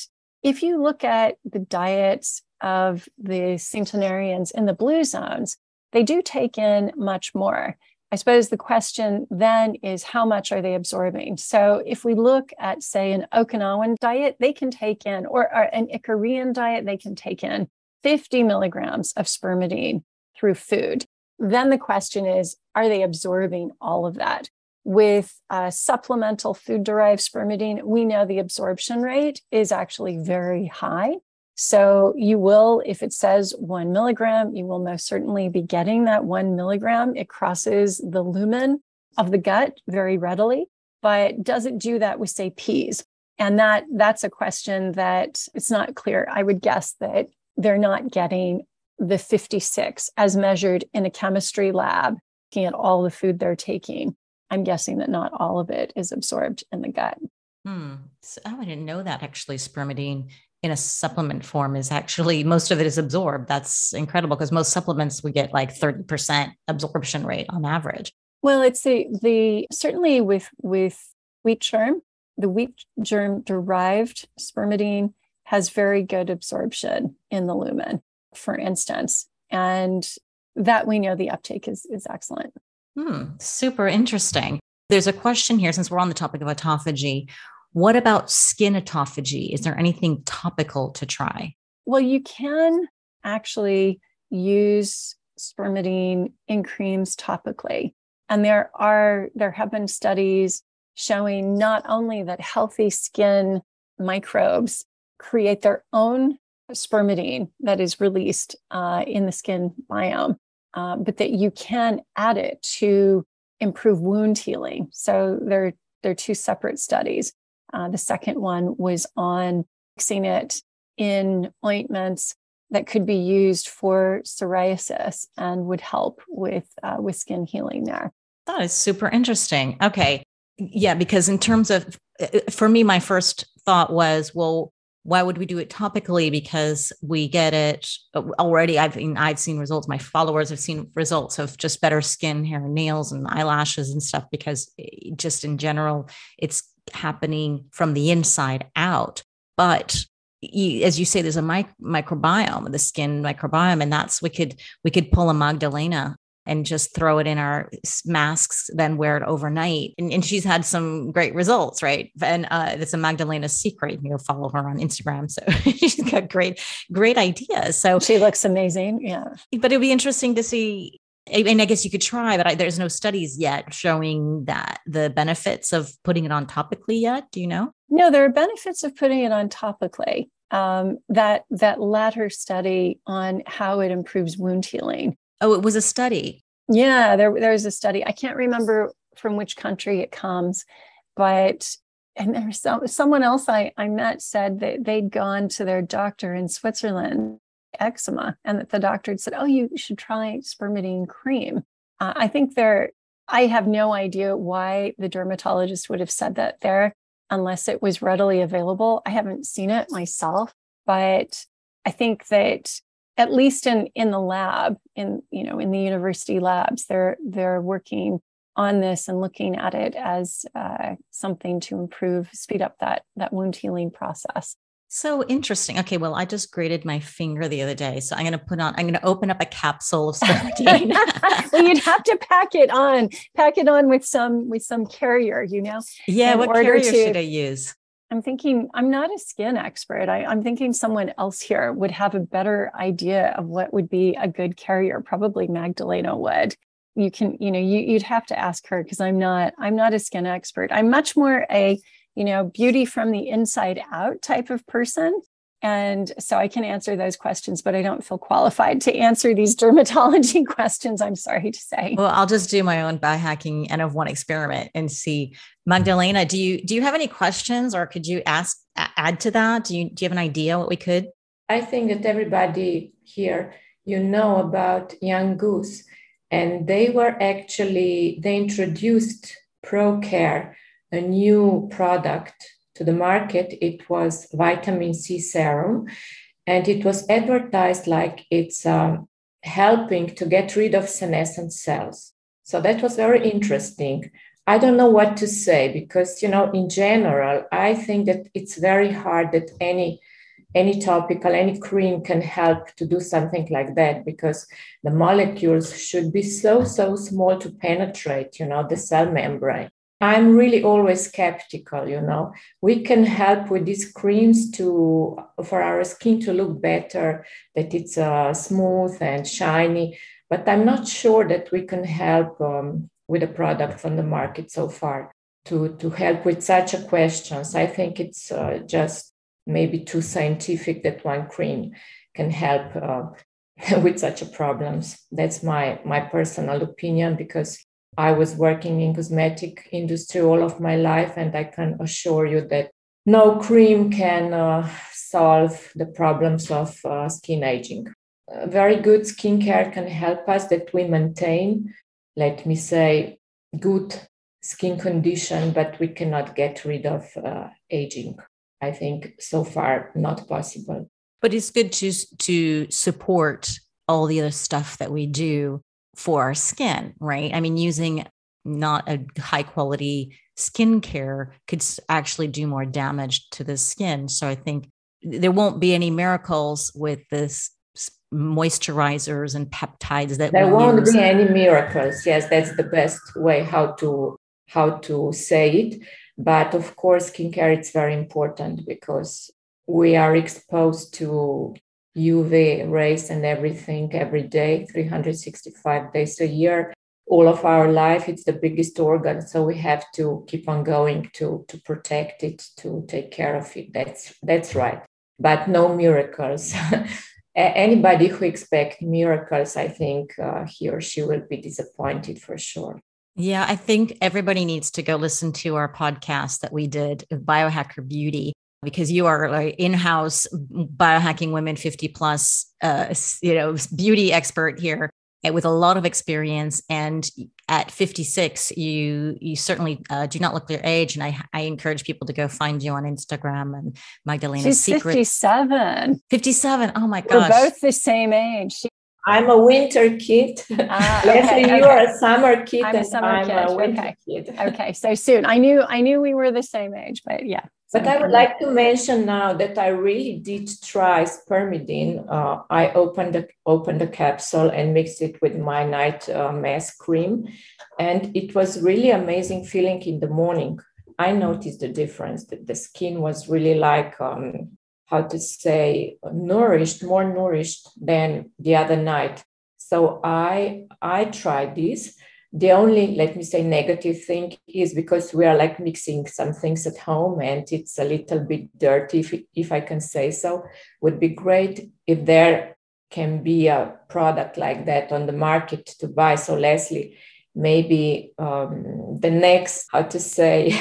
if you look at the diets of the centenarians in the blue zones, they do take in much more. I suppose the question then is how much are they absorbing? So if we look at, say, an Okinawan diet, they can take in, or, or an Icarian diet, they can take in 50 milligrams of spermidine through food. Then the question is, are they absorbing all of that? With uh, supplemental food derived spermidine, we know the absorption rate is actually very high. So you will, if it says one milligram, you will most certainly be getting that one milligram. It crosses the lumen of the gut very readily, but does it do that with, say, peas? And that that's a question that it's not clear. I would guess that they're not getting the 56 as measured in a chemistry lab, looking at all the food they're taking. I'm guessing that not all of it is absorbed in the gut. Hmm. So, oh, I didn't know that actually spermidine in a supplement form is actually most of it is absorbed. That's incredible because most supplements we get like 30% absorption rate on average. Well, it's the the certainly with with wheat germ, the wheat germ derived spermidine has very good absorption in the lumen, for instance. And that we know the uptake is is excellent. Hmm, super interesting. There's a question here since we're on the topic of autophagy. What about skin autophagy? Is there anything topical to try? Well, you can actually use spermidine in creams topically. And there are there have been studies showing not only that healthy skin microbes create their own spermidine that is released uh, in the skin biome, uh, but that you can add it to improve wound healing. So there are two separate studies. Uh, the second one was on mixing it in ointments that could be used for psoriasis and would help with uh, with skin healing there. That is super interesting. Okay, yeah, because in terms of uh, for me, my first thought was, well, why would we do it topically? Because we get it uh, already. I've I've seen results. My followers have seen results of just better skin, hair, and nails, and eyelashes and stuff. Because eh, just in general, it's happening from the inside out. But as you say, there's a mic- microbiome, the skin microbiome, and that's we could we could pull a Magdalena and just throw it in our masks, then wear it overnight. And, and she's had some great results, right? And uh, it's a Magdalena secret. You follow her on Instagram. So she's got great, great ideas. So she looks amazing. Yeah. But it'd be interesting to see and I guess you could try, but I, there's no studies yet showing that the benefits of putting it on topically yet. Do you know? No, there are benefits of putting it on topically. Um, that that latter study on how it improves wound healing Oh, it was a study. Yeah, there there's a study. I can't remember from which country it comes, but and there's some someone else I, I met said that they'd gone to their doctor in Switzerland, eczema, and that the doctor had said, Oh, you should try spermidine cream. Uh, I think there, I have no idea why the dermatologist would have said that there unless it was readily available. I haven't seen it myself, but I think that at least in in the lab in you know in the university labs they're they're working on this and looking at it as uh, something to improve speed up that that wound healing process so interesting. Okay, well, I just grated my finger the other day, so I'm going to put on. I'm going to open up a capsule of spermidine. well, you'd have to pack it on, pack it on with some with some carrier, you know. Yeah, what carrier to, should I use? I'm thinking I'm not a skin expert. I, am thinking someone else here would have a better idea of what would be a good carrier. Probably Magdalena would. You can, you know, you, you'd have to ask her because I'm not, I'm not a skin expert. I'm much more a, you know, beauty from the inside out type of person. And so I can answer those questions, but I don't feel qualified to answer these dermatology questions. I'm sorry to say. Well, I'll just do my own biohacking and of one experiment and see. Magdalena, do you do you have any questions or could you ask add to that? Do you do you have an idea what we could? I think that everybody here, you know about Youngoose, and they were actually they introduced ProCare, a new product to the market, it was vitamin C serum. And it was advertised like it's um, helping to get rid of senescent cells. So that was very interesting. I don't know what to say because, you know, in general, I think that it's very hard that any any topical, any cream can help to do something like that because the molecules should be so, so small to penetrate, you know, the cell membrane. I'm really always skeptical, you know. We can help with these creams to for our skin to look better, that it's uh, smooth and shiny, but I'm not sure that we can help um, with the products on the market so far to, to help with such a questions. I think it's uh, just maybe too scientific that one cream can help uh, with such a problems. That's my my personal opinion because I was working in cosmetic industry all of my life, and I can assure you that no cream can uh, solve the problems of uh, skin aging. very good skincare can help us that we maintain, let me say, good skin condition, but we cannot get rid of uh, aging. I think so far not possible. But it's good to to support all the other stuff that we do for our skin, right? I mean, using not a high quality skincare could actually do more damage to the skin. So I think there won't be any miracles with this moisturizers and peptides that there won't use. be any miracles yes that's the best way how to how to say it but of course, skincare it's very important because we are exposed to UV rays and everything every day, 365 days a year. All of our life, it's the biggest organ. So we have to keep on going to, to protect it, to take care of it. That's, that's right. But no miracles. Anybody who expects miracles, I think uh, he or she will be disappointed for sure. Yeah, I think everybody needs to go listen to our podcast that we did, Biohacker Beauty, because you are like in-house biohacking women 50 plus, uh, you know, beauty expert here with a lot of experience. And at 56, you you certainly uh, do not look your age. And I, I encourage people to go find you on Instagram and Magdalena She's Secret. 57. 57. Oh my gosh. We're both the same age. She I'm a winter kid. Ah, Leslie, okay, you are a summer kid. I'm a summer I'm kid. A winter okay. kid. okay, so soon. I knew I knew we were the same age, but yeah. But I would like to mention now that I really did try spermidine. Uh, I opened the opened the capsule and mixed it with my night uh, mask cream, and it was really amazing feeling in the morning. I noticed the difference that the skin was really like um, how to say nourished more nourished than the other night so i i tried this the only let me say negative thing is because we are like mixing some things at home and it's a little bit dirty if, if i can say so. Would be great if there can be a product like that on the market to buy. So leslie maybe um, the next how to say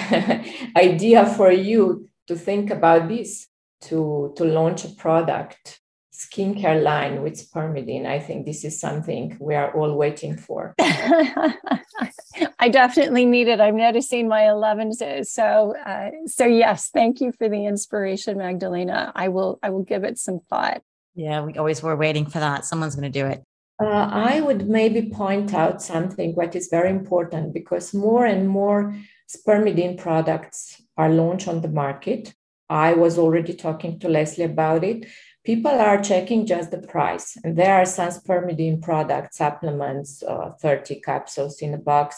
idea for you to think about this to, to launch a product skincare line with spermidine. I think this is something we are all waiting for. I definitely need it. I'm noticing my 11s. So, uh, so yes, thank you for the inspiration, Magdalena. I will, I will give it some thought. Yeah, we always were waiting for that. Someone's going to do it. Uh, I would maybe point out something what is very important because more and more spermidine products are launched on the market. I was already talking to Leslie about it. People are checking just the price, and there are some spermidine products, supplements, uh, 30 capsules in a box.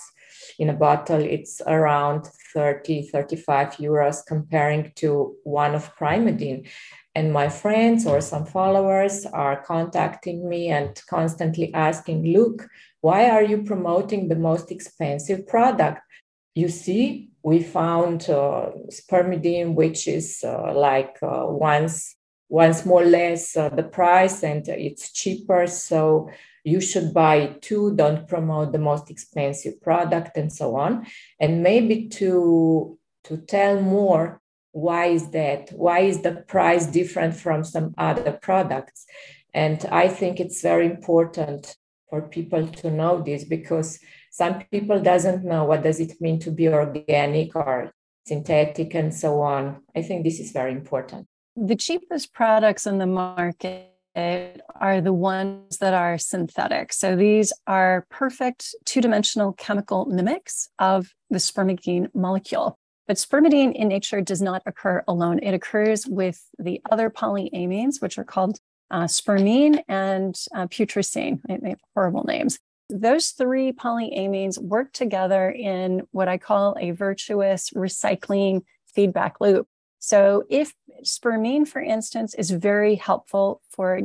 In a bottle, it's around 30, 35 euros comparing to one of Primeadine. And my friends or some followers are contacting me and constantly asking, look, why are you promoting the most expensive product? You see, we found uh, spermidine, which is uh, like uh, once once more or less uh, the price and it's cheaper. So you should buy two, don't promote the most expensive product and so on. And maybe to, to tell more, why is that? Why is the price different from some other products? And I think it's very important for people to know this because some people doesn't know what does it mean to be organic or synthetic and so on i think this is very important the cheapest products in the market are the ones that are synthetic. So these are perfect two dimensional chemical mimics of the spermidine molecule. But spermidine in nature does not occur alone. It occurs with the other polyamines, which are called uh, spermine and uh, putrescine. They have horrible names. Those three polyamines work together in what I call a virtuous recycling feedback loop. So, if spermine, for instance, is very helpful for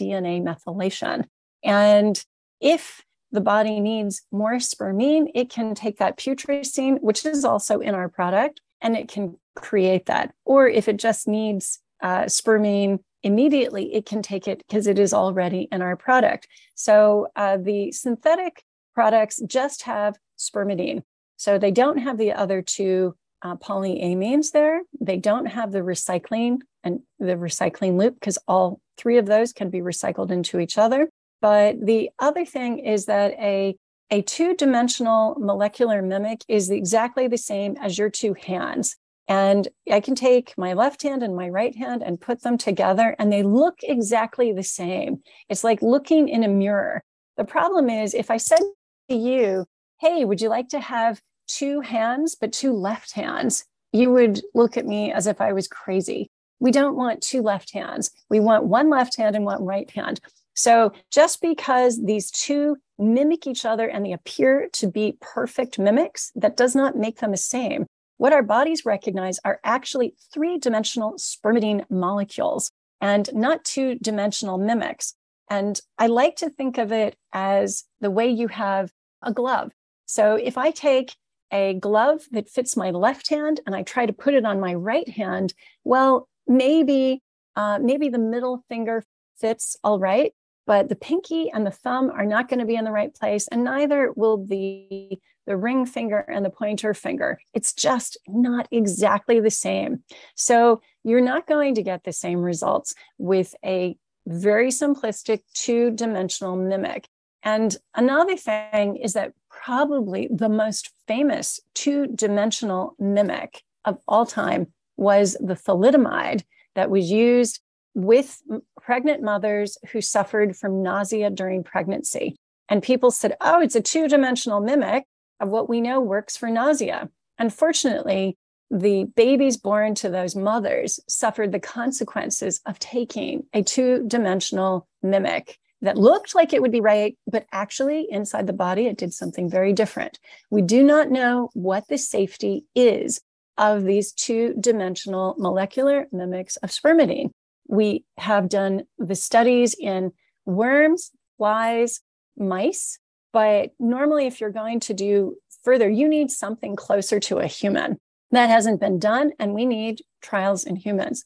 DNA methylation, and if the body needs more spermine, it can take that putrescine, which is also in our product, and it can create that. Or if it just needs uh, spermine immediately, it can take it because it is already in our product. So uh, the synthetic products just have spermidine. So they don't have the other two uh, polyamines there. They don't have the recycling and the recycling loop because all three of those can be recycled into each other. But the other thing is that a, a two dimensional molecular mimic is exactly the same as your two hands. And I can take my left hand and my right hand and put them together, and they look exactly the same. It's like looking in a mirror. The problem is, if I said to you, Hey, would you like to have two hands, but two left hands? You would look at me as if I was crazy. We don't want two left hands. We want one left hand and one right hand. So just because these two mimic each other and they appear to be perfect mimics, that does not make them the same. What our bodies recognize are actually three dimensional spermidine molecules and not two dimensional mimics. And I like to think of it as the way you have a glove. So if I take a glove that fits my left hand and I try to put it on my right hand, well, maybe uh, maybe the middle finger fits all right, but the pinky and the thumb are not going to be in the right place and neither will the the ring finger and the pointer finger. It's just not exactly the same. So you're not going to get the same results with a very simplistic two-dimensional mimic. And another thing is that probably the most famous two-dimensional mimic of all time was the thalidomide that was used with pregnant mothers who suffered from nausea during pregnancy. And people said, oh, it's a two dimensional mimic of what we know works for nausea. Unfortunately, the babies born to those mothers suffered the consequences of taking a two dimensional mimic that looked like it would be right, but actually inside the body, it did something very different. We do not know what the safety is of these two dimensional molecular mimics of spermidine we have done the studies in worms, flies, mice. But normally, if you're going to do further, you need something closer to a human. That hasn't been done, and we need trials in humans.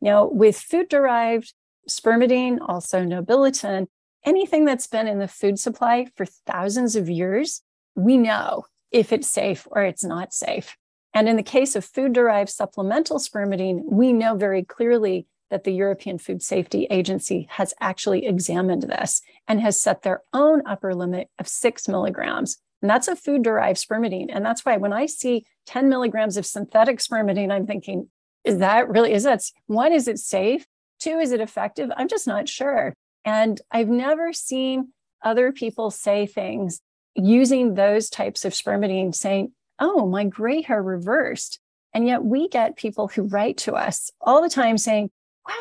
Now, with food derived spermidine, also nobiletin, anything that's been in the food supply for thousands of years, we know if it's safe or it's not safe. And in the case of food derived supplemental spermidine, we know very clearly that the European Food Safety Agency has actually examined this and has set their own upper limit of six milligrams. And that's a food derived spermidine. And that's why when I see 10 milligrams of synthetic spermidine, I'm thinking, is that really, is that one, is it safe? Two, is it effective? I'm just not sure. And I've never seen other people say things using those types of spermidine saying, oh, my gray hair reversed. And yet we get people who write to us all the time saying,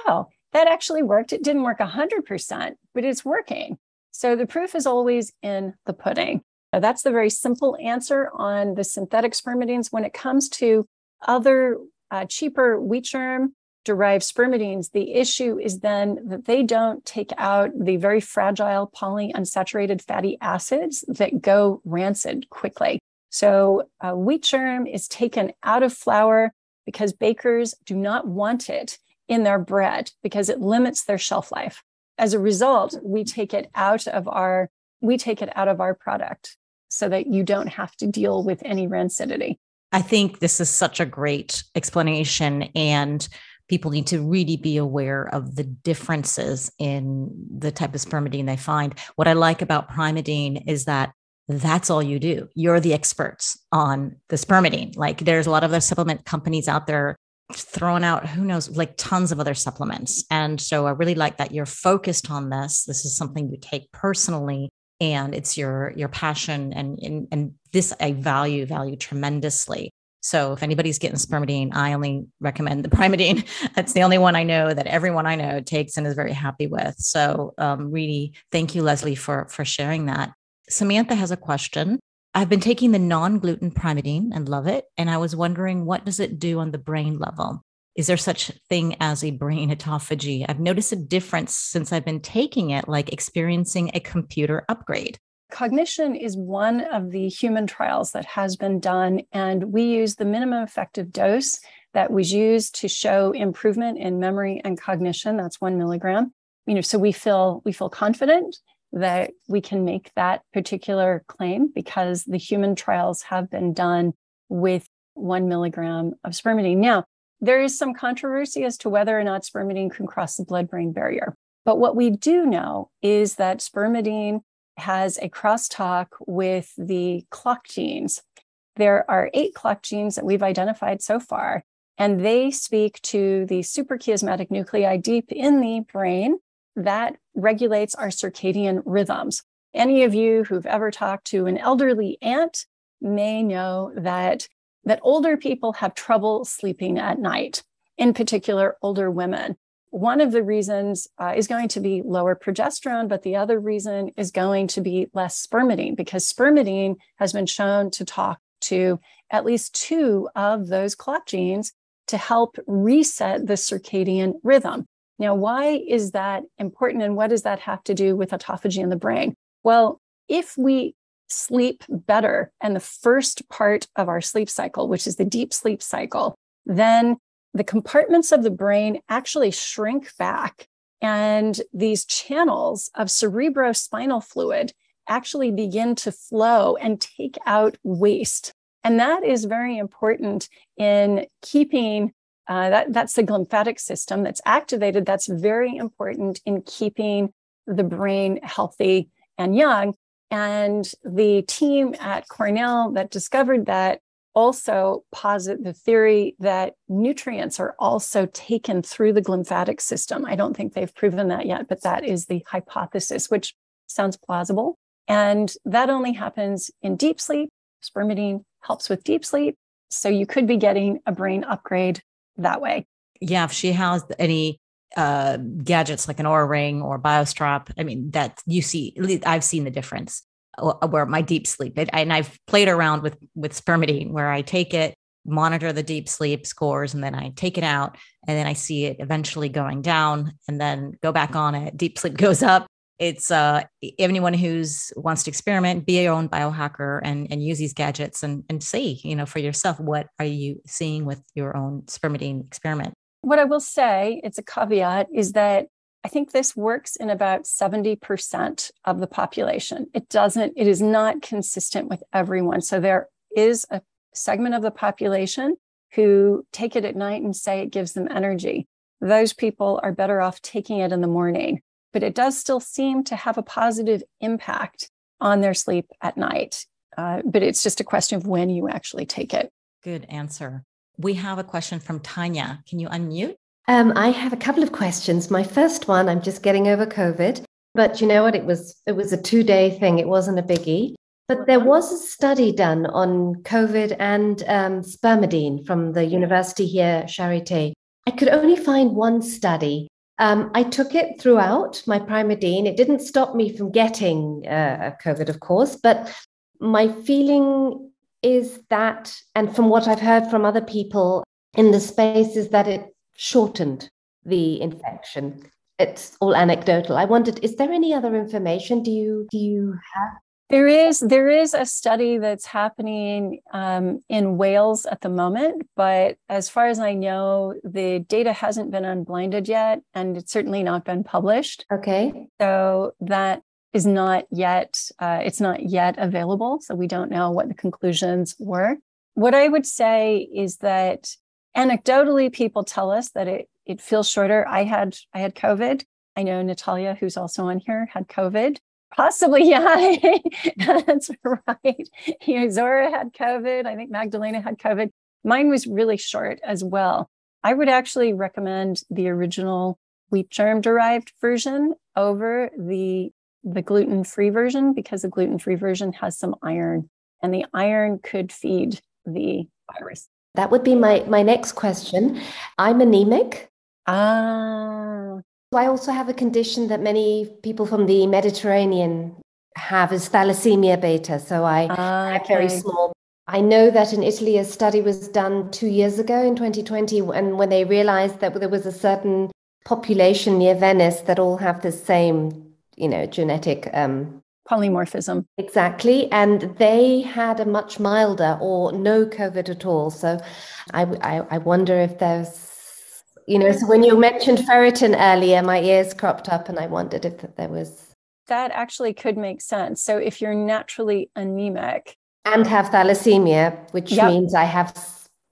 wow, that actually worked. It didn't work 100%, but it's working. So the proof is always in the pudding. Now, that's the very simple answer on the synthetic spermidines. When it comes to other uh, cheaper wheat germ derived spermidines, the issue is then that they don't take out the very fragile polyunsaturated fatty acids that go rancid quickly. So uh, wheat germ is taken out of flour because bakers do not want it in their bread because it limits their shelf life. As a result, we take it out of our we take it out of our product so that you don't have to deal with any rancidity. I think this is such a great explanation and people need to really be aware of the differences in the type of spermidine they find. What I like about Primeadine is that that's all you do. You're the experts on the spermidine. Like there's a lot of other supplement companies out there throwing out who knows like tons of other supplements and so i really like that you're focused on this this is something you take personally and it's your your passion and and, and this i value value tremendously So if anybody's getting spermidine, I only recommend the Primeadine. That's the only one I know that everyone I know takes and is very happy with. So um, really, thank you, Leslie, for for sharing that. Samantha has a question. I've been taking the non-gluten Primeadine and love it, and I was wondering what does it do on the brain level? Is there such thing as a brain autophagy? I've noticed a difference since I've been taking it, like experiencing a computer upgrade. Cognition is one of the human trials that has been done, and we use the minimum effective dose that was used to show improvement in memory and cognition. That's one milligram. You know, so we feel we feel confident that we can make that particular claim because the human trials have been done with one milligram of spermidine. Now, there is some controversy as to whether or not spermidine can cross the blood brain barrier. But what we do know is that spermidine has a crosstalk with the clock genes. There are eight clock genes that we've identified so far, and they speak to the suprachiasmatic nuclei deep in the brain that regulates our circadian rhythms. Any of you who've ever talked to an elderly aunt may know that, that older people have trouble sleeping at night, in particular, older women. One of the reasons uh, is going to be lower progesterone, but the other reason is going to be less spermidine because spermidine has been shown to talk to at least two of those clock genes to help reset the circadian rhythm. Now, why is that important and what does that have to do with autophagy in the brain? Well, if we sleep better and the first part of our sleep cycle, which is the deep sleep cycle, then the compartments of the brain actually shrink back. And these channels of cerebrospinal fluid actually begin to flow and take out waste. And that is very important in keeping uh, that, that's the glymphatic system that's activated. That's very important in keeping the brain healthy and young. And the team at Cornell that discovered that also posit the theory that nutrients are also taken through the glymphatic system. I don't think they've proven that yet, but that is the hypothesis, which sounds plausible. And that only happens in deep sleep. Spermidine helps with deep sleep. So you could be getting a brain upgrade that way. Yeah, if she has any uh, gadgets like an Oura ring or BioStrap, I mean, that you see, I've seen the difference where my deep sleep it, and I've played around with with spermidine where I take it monitor the deep sleep scores and then I take it out and then I see it eventually going down and then go back on it deep sleep goes up. It's uh anyone who's wants to experiment be your own biohacker and and use these gadgets and and see you know for yourself what are you seeing with your own spermidine experiment? What I will say it's a caveat is that I think this works in about 70% of the population. It doesn't, it is not consistent with everyone. So there is a segment of the population who take it at night and say it gives them energy. Those people are better off taking it in the morning, but it does still seem to have a positive impact on their sleep at night. Uh, but it's just a question of when you actually take it. Good answer. We have a question from Tanya. Can you unmute? Um, I have a couple of questions. My first one, I'm just getting over COVID, but you know what? It was it was a two day thing. It wasn't a biggie. But there was a study done on COVID and um, spermidine from the university here, Charité. I could only find one study. Um, I took it throughout my Primeadine. It didn't stop me from getting uh, COVID, of course, but my feeling is that, and from what I've heard from other people in the space, is that it shortened the infection. It's all anecdotal. I wondered, is there any other information? Do you do you have? There is there is a study that's happening um, in Wales at the moment, but as far as I know, the data hasn't been unblinded yet, and it's certainly not been published. Okay. So that is not yet uh, it's not yet available, so we don't know what the conclusions were. What I would say is that anecdotally people tell us that it it feels shorter. I had i had covid. I know natalia who's also on here had covid. Possibly yeah that's right. You know, zora had covid. I think magdalena had covid. Mine was really short as well. I would actually recommend the original wheat germ derived version over the the gluten free version because the gluten free version has some iron and the iron could feed the virus. That would be my, my next question. I'm anemic. Ah. I also have a condition that many people from the Mediterranean have is thalassemia beta. So I ah, have very small. I know that in Italy, a study was done two years ago in 2020, and when they realized that there was a certain population near Venice that all have the same, you know, genetic um, polymorphism. Exactly. And they had a much milder or no COVID at all. So I, I, I wonder if there's, you know, so when you mentioned ferritin earlier, my ears cropped up and I wondered if there was. That actually could make sense. So if you're naturally anemic and have thalassemia, which yep. means I have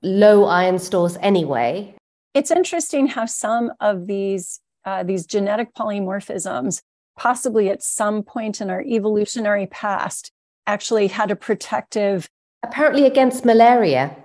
low iron stores anyway. It's interesting how some of these uh, these genetic polymorphisms possibly at some point in our evolutionary past actually had a protective apparently against malaria.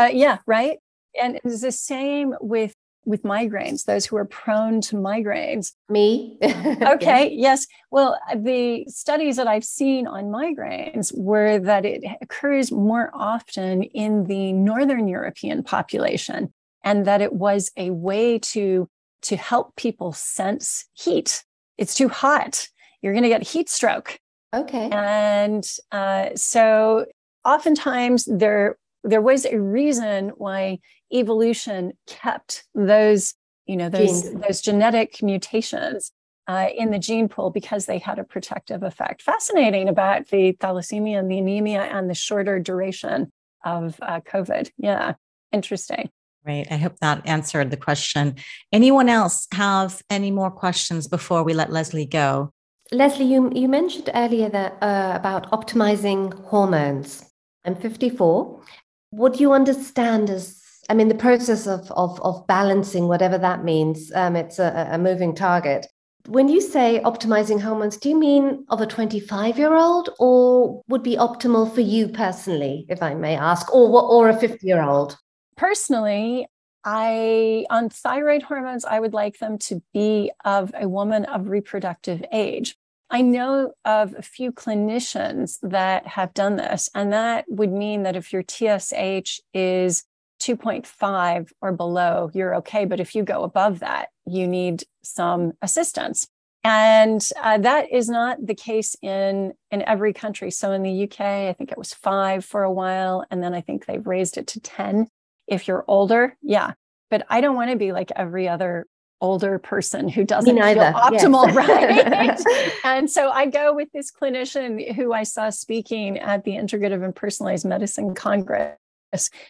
Uh, yeah right? And it's the same with with migraines those who are prone to migraines. Me? Okay yes. Well the studies that i've seen on migraines were that it occurs more often in the northern european population and that it was a way to to help people sense heat it's too hot. You're going to get heat stroke. Okay. And uh, so oftentimes there there was a reason why evolution kept those you know those Genes. those genetic mutations uh, in the gene pool because they had a protective effect. Fascinating about the thalassemia and the anemia and the shorter duration of uh, COVID. Yeah, interesting. Great. I hope that answered the question. Anyone else have any more questions before we let Leslie go? Leslie, you, you mentioned earlier that uh, about optimizing hormones. I'm 54. What do you understand as, I mean, the process of, of, of balancing, whatever that means, um, it's a, a moving target. When you say optimizing hormones, do you mean of a 25 year old or would be optimal for you personally, if I may ask, or, or a 50 year old? Personally, I on thyroid hormones, I would like them to be of a woman of reproductive age. I know of a few clinicians that have done this, and that would mean that if your TSH is 2.5 or below, you're okay. But if you go above that, you need some assistance. And uh, that is not the case in, in every country. So in the UK, I think it was five for a while, and then I think they've raised it to 10 if you're older, yeah. But I don't want to be like every other older person who doesn't feel optimal, yes. right? and so I go with this clinician who I saw speaking at the Integrative and Personalized Medicine Congress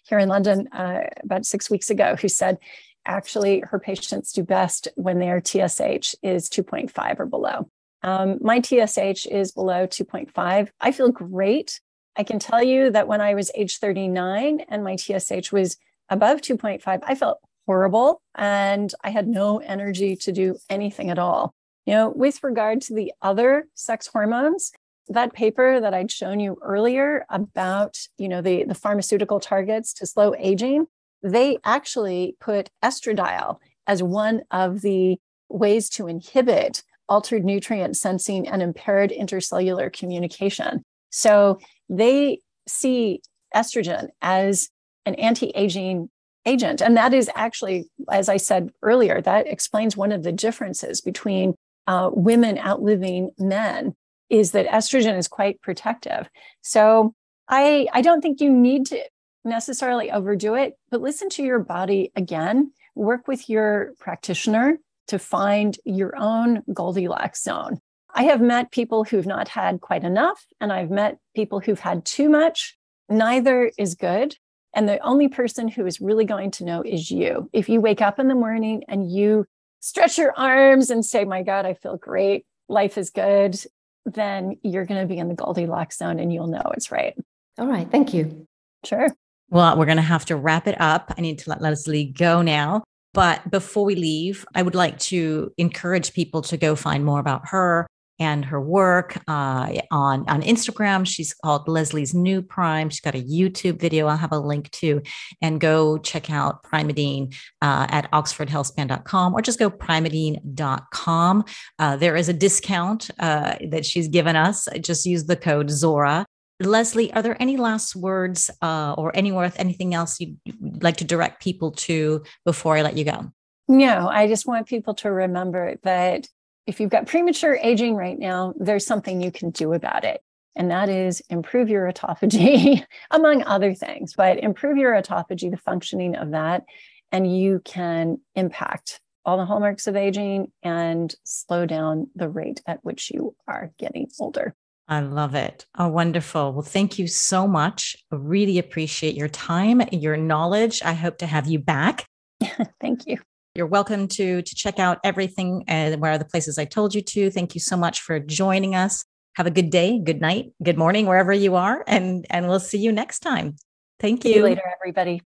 here in London uh, about six weeks ago, who said actually her patients do best when their TSH is 2.5 or below. Um, my TSH is below 2.5. I feel great. I can tell you that when I was age 39 and my TSH was above 2.5, I felt horrible and I had no energy to do anything at all. You know, with regard to the other sex hormones, that paper that I'd shown you earlier about, you know, the, the pharmaceutical targets to slow aging, they actually put estradiol as one of the ways to inhibit altered nutrient sensing and impaired intercellular communication. So they see estrogen as an anti-aging agent. And that is actually as i said earlier that explains one of the differences between uh, women outliving men is that estrogen is quite protective. So i i don't think you need to necessarily overdo it but listen to your body again. Work with your practitioner to find your own goldilocks zone. I have met people who've not had quite enough and i've met people who've had too much. Neither is good and the only person who is really going to know is you. If you wake up in the morning and you stretch your arms and say, My God, I feel great, life is good, then you're going to be in the Goldilocks zone and you'll know it's right. All right. Thank you. Sure. Well, we're going to have to wrap it up. I need to let Leslie go now. But before we leave, I would like to encourage people to go find more about her and her work uh, on on Instagram. She's called Leslie's New Prime. She's got a YouTube video. I'll have a link to, and go check out Primeadine uh, at oxfordhealthspan.com or just go primeadine.com. Uh, there is a discount uh, that she's given us. Just use the code Zora Leslie, are there any last words uh, or any worth anything else you'd like to direct people to before I let you go? No, I just want people to remember that if you've got premature aging right now, there's something you can do about it. And that is improve your autophagy, among other things, but improve your autophagy, the functioning of that, and you can impact all the hallmarks of aging and slow down the rate at which you are getting older. I love it. Oh, wonderful. Well, thank you so much. I really appreciate your time, your knowledge. I hope to have you back. thank you. You're welcome to to check out everything and where are the places I told you to. Thank you so much for joining us. Have a good day, good night, good morning, wherever you are, and and we'll see you next time. Thank you. See you later, everybody.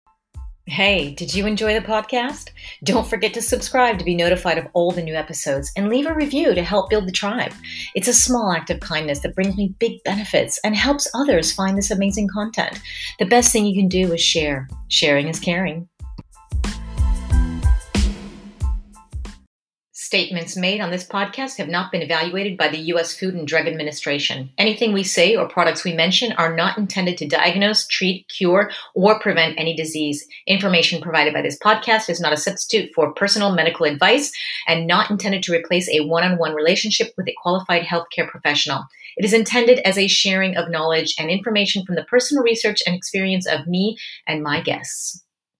Hey, did you enjoy the podcast? Don't forget to subscribe to be notified of all the new episodes and leave a review to help build the tribe. It's a small act of kindness that brings me big benefits and helps others find this amazing content. The best thing you can do is share. Sharing is caring. Statements made on this podcast have not been evaluated by the U.S. Food and Drug Administration. Anything we say or products we mention are not intended to diagnose, treat, cure, or prevent any disease. Information provided by this podcast is not a substitute for personal medical advice and not intended to replace a one on one relationship with a qualified healthcare professional. It is intended as a sharing of knowledge and information from the personal research and experience of me and my guests.